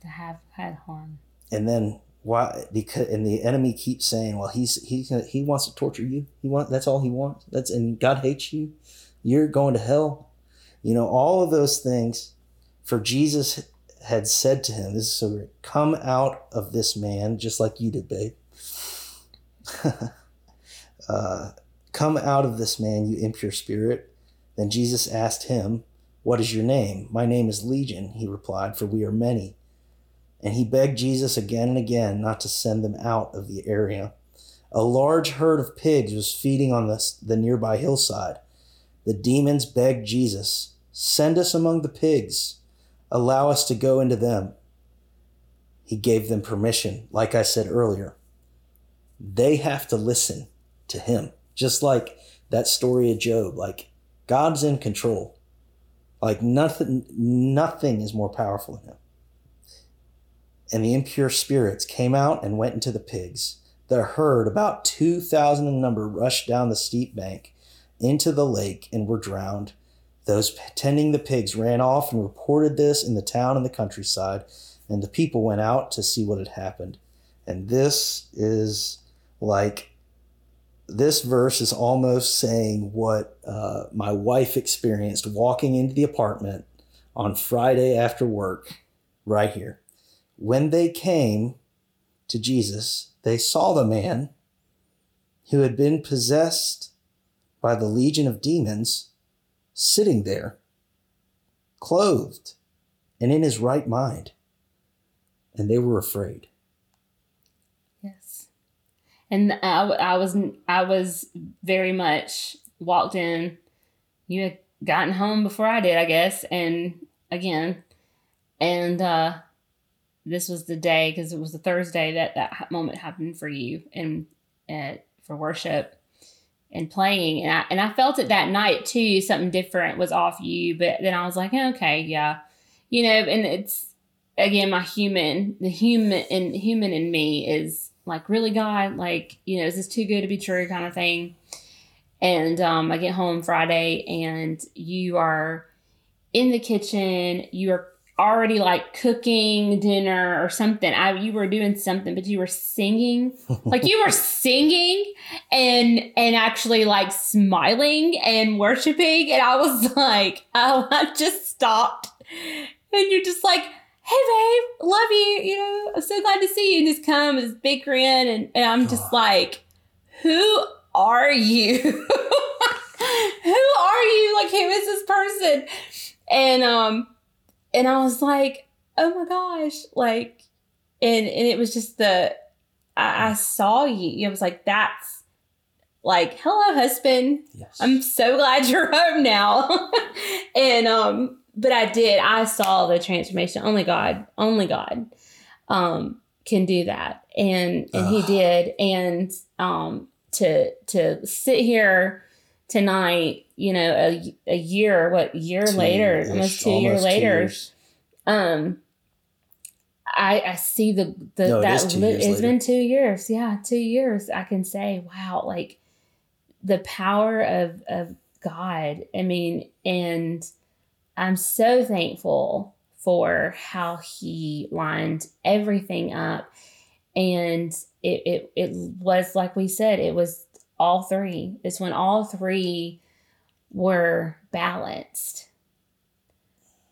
To have had harm. and then why because and the enemy keeps saying well he's he's gonna, he wants to torture you he want that's all he wants that's and god hates you you're going to hell you know all of those things for jesus had said to him this is so great come out of this man just like you did babe uh, come out of this man you impure spirit then jesus asked him what is your name my name is legion he replied for we are many and he begged Jesus again and again not to send them out of the area. A large herd of pigs was feeding on the, the nearby hillside. The demons begged Jesus, Send us among the pigs, allow us to go into them. He gave them permission, like I said earlier. They have to listen to him, just like that story of Job. Like, God's in control. Like, nothing, nothing is more powerful than him and the impure spirits came out and went into the pigs. The herd, about 2,000 in number, rushed down the steep bank into the lake and were drowned. Those tending the pigs ran off and reported this in the town and the countryside, and the people went out to see what had happened. And this is like, this verse is almost saying what uh, my wife experienced walking into the apartment on Friday after work, right here when they came to Jesus, they saw the man who had been possessed by the legion of demons sitting there, clothed and in his right mind. And they were afraid. And I, I was I was very much walked in. You had gotten home before I did, I guess, and again, and uh, this was the day because it was the Thursday that that moment happened for you and uh, for worship and playing, and I and I felt it that night too. Something different was off you, but then I was like, okay, yeah, you know, and it's again my human the human and human in me is like really God, like you know, is this too good to be true, kind of thing. And um, I get home Friday, and you are in the kitchen. You are already like cooking dinner or something. I you were doing something, but you were singing. like you were singing and and actually like smiling and worshiping. And I was like, oh, I just stopped. And you're just like, hey babe, love you. You know, I'm so glad to see you. And just come this big grin. And, and I'm just like, who are you? who are you? Like, who is this person? And um and I was like, oh my gosh, like, and and it was just the I, I saw you. I was like, that's like, hello, husband. Yes. I'm so glad you're home now. and um, but I did. I saw the transformation. Only God, only God, um, can do that, and and He did. And um, to to sit here tonight, you know, a, a year, what year later, Two-ish, almost two years almost two later, years. um, I I see the the No, that is two li- it's been two years, yeah, two years. I can say, wow, like the power of of God. I mean, and I'm so thankful for how He lined everything up, and it it it was like we said, it was all three. It's when all three were balanced.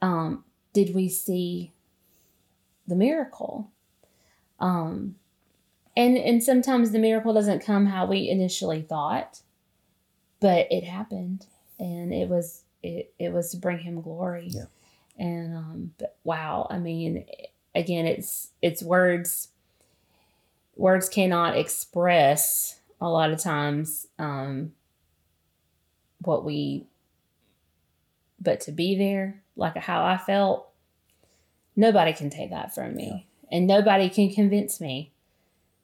Um, did we see the miracle? Um, and and sometimes the miracle doesn't come how we initially thought, but it happened, and it was it it was to bring him glory. Yeah. And um, but wow, I mean, again, it's it's words. Words cannot express a lot of times um, what we, but to be there, like how I felt, nobody can take that from me, and nobody can convince me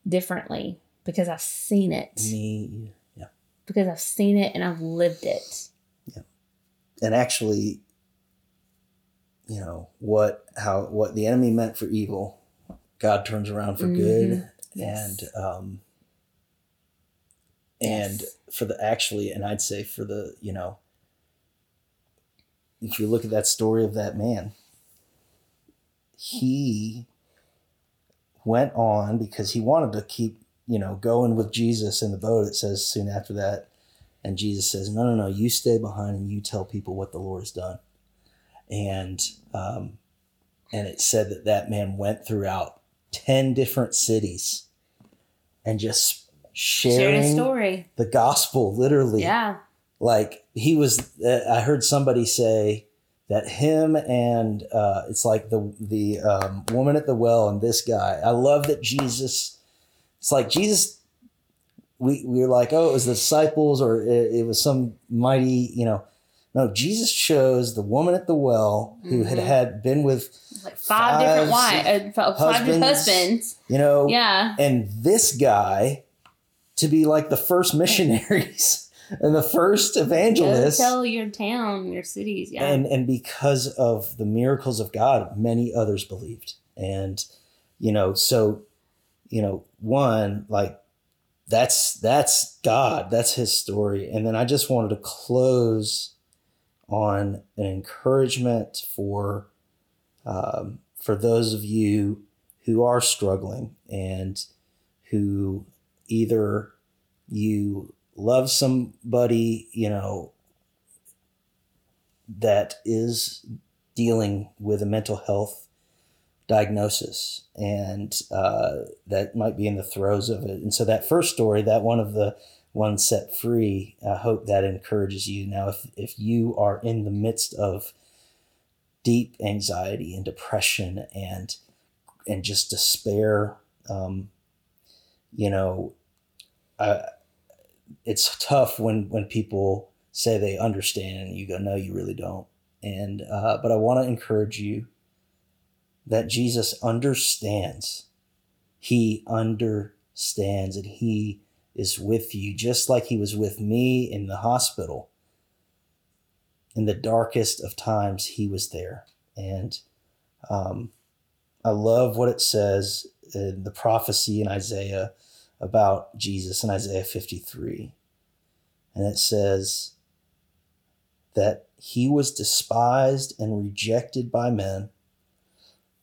differently because I've seen it Me, yeah. because I've seen it and I've lived it. And actually, you know what how what the enemy meant for evil, God turns around for good, Mhm. Yes. and um, and Yes. for the actually, and I'd say for the you know, if you look at that story of that man, he went on because he wanted to keep you know going with Jesus in the boat. It says soon after that, and Jesus says, "No, no, no, you stay behind and you tell people what the Lord has done." And um, and it said that that man went throughout ten different cities and just Shared sharing a story. the gospel, literally Yeah. like he was uh, i heard somebody say that him and uh, it's like the the um, woman at the well and this guy i love that jesus it's like jesus we, we were like oh it was the disciples or it, it was some mighty you know no jesus chose the woman at the well who had Mhm. had been with Like five, different wives, uh, five different husbands. you know Yeah. and this guy to be like the first missionaries and the first Go evangelists tell your town, your cities. Yeah. and and because of the miracles of God, many others believed. And you know, so you know, one like that's that's God, that's His story. And then I just wanted to close on an encouragement for um, for those of you who are struggling and who either you love somebody, you know, that is dealing with a mental health diagnosis and uh, that might be in the throes of it. And so that first story, that one of the ones set free, I hope that encourages you. Now, if, if you are in the midst of deep anxiety and depression and and just despair, um, you know, I, it's tough when when people say they understand and you go, no, you really don't. And uh, but I want to encourage you that Jesus understands. He understands, and He is with you, just like He was with me in the hospital. In the darkest of times, He was there, and um, I love what it says in the prophecy in Isaiah about Jesus in Isaiah 53. And it says that he was despised and rejected by men,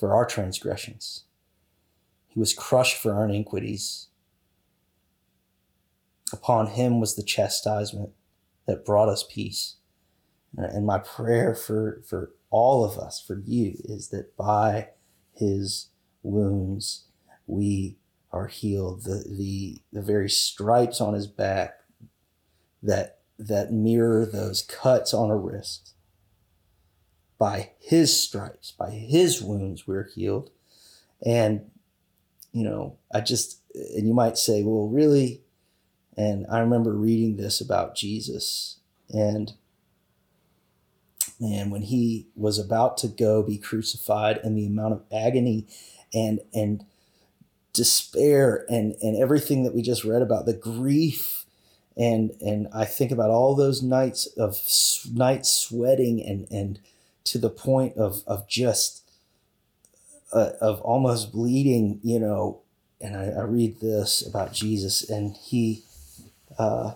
for our transgressions, he was crushed for our iniquities. Upon him was the chastisement that brought us peace. And my prayer for, for all of us, for you, is that by his wounds we are healed. The, the, the very stripes on his back that, that mirror those cuts on a wrist. By his stripes, by his wounds, we're healed. And, you know, I just, and you might say, well, really? And I remember reading this about Jesus and man, when he was about to go be crucified and the amount of agony and and despair and and everything that we just read about the grief and and I think about all those nights of nights sweating and and to the point of of just uh, of almost bleeding you know and I, I read this about Jesus and he uh,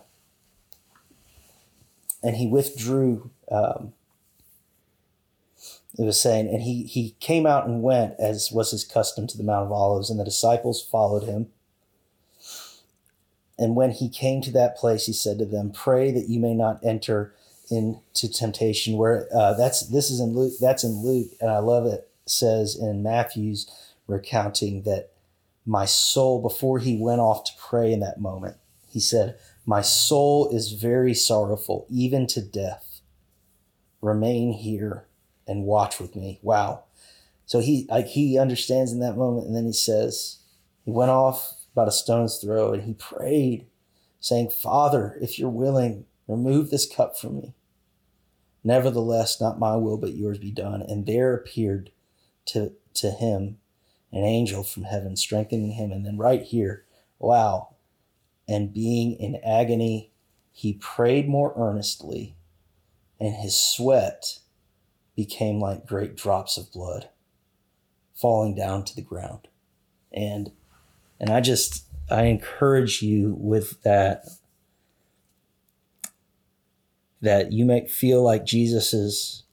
and he withdrew um, it was saying, and he he came out and went as was his custom to the Mount of Olives, and the disciples followed him. And when he came to that place, he said to them, "Pray that you may not enter into temptation." Where uh, that's this is in Luke. That's in Luke, and I love it. Says in Matthew's recounting that my soul before he went off to pray in that moment, he said, "My soul is very sorrowful, even to death. Remain here." and watch with me. Wow. So he like he understands in that moment, and then he says, he went off about a stone's throw and he prayed, saying, Father, if you're willing, remove this cup from me. Nevertheless, not my will, but yours be done. And there appeared to, to him an angel from heaven, strengthening him. And then right here, wow. And being in agony, he prayed more earnestly, and his sweat became like great drops of blood falling down to the ground. And and I just I encourage you with that that you may feel like Jesus is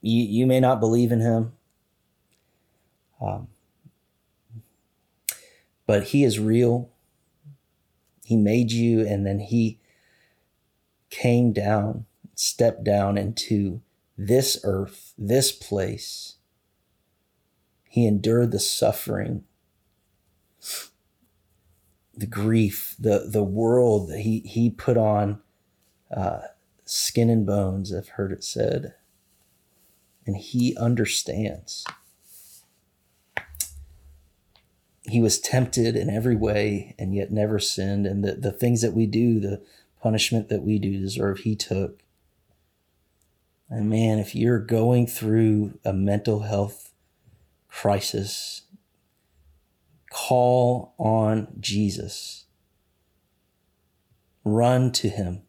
you, you may not believe in him. Um, but he is real. He made you and then he came down, stepped down into this earth, this place. He endured the suffering, the grief, the, the world that he, he put on uh, skin and bones, I've heard it said. And he understands. He was tempted in every way and yet never sinned. And the, the things that we do, the punishment that we do deserve, he took. And man, if you're going through a mental health crisis, call on Jesus. Run to him.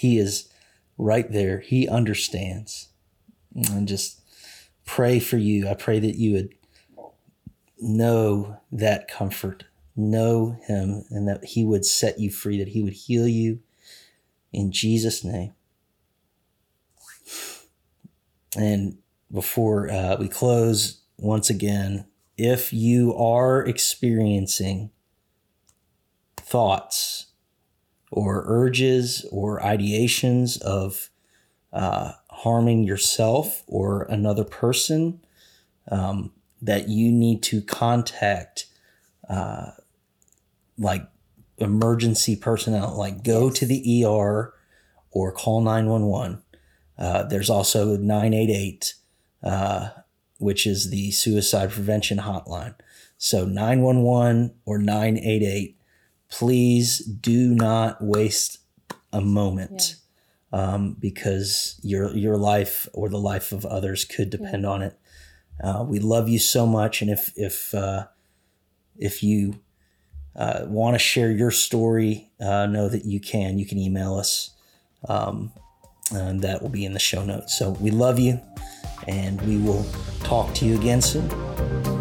He is right there. He understands. And just pray for you. I pray that you would know that comfort, know him, and that he would set you free, that he would heal you in Jesus' name. And before uh, we close, once again, if you are experiencing thoughts or urges or ideations of uh, harming yourself or another person, um, that you need to contact uh, like emergency personnel, like go to the ER or call 911 uh, there's also 988 uh, which is the suicide prevention hotline. So 911 or 988. Please do not waste a moment um, because your your life or the life of others could depend on it. Uh, we love you so much, and if if uh, if you uh, want to share your story, uh, know that you can. You can email us, um, and that will be in the show notes. So we love you, and we will talk to you again soon.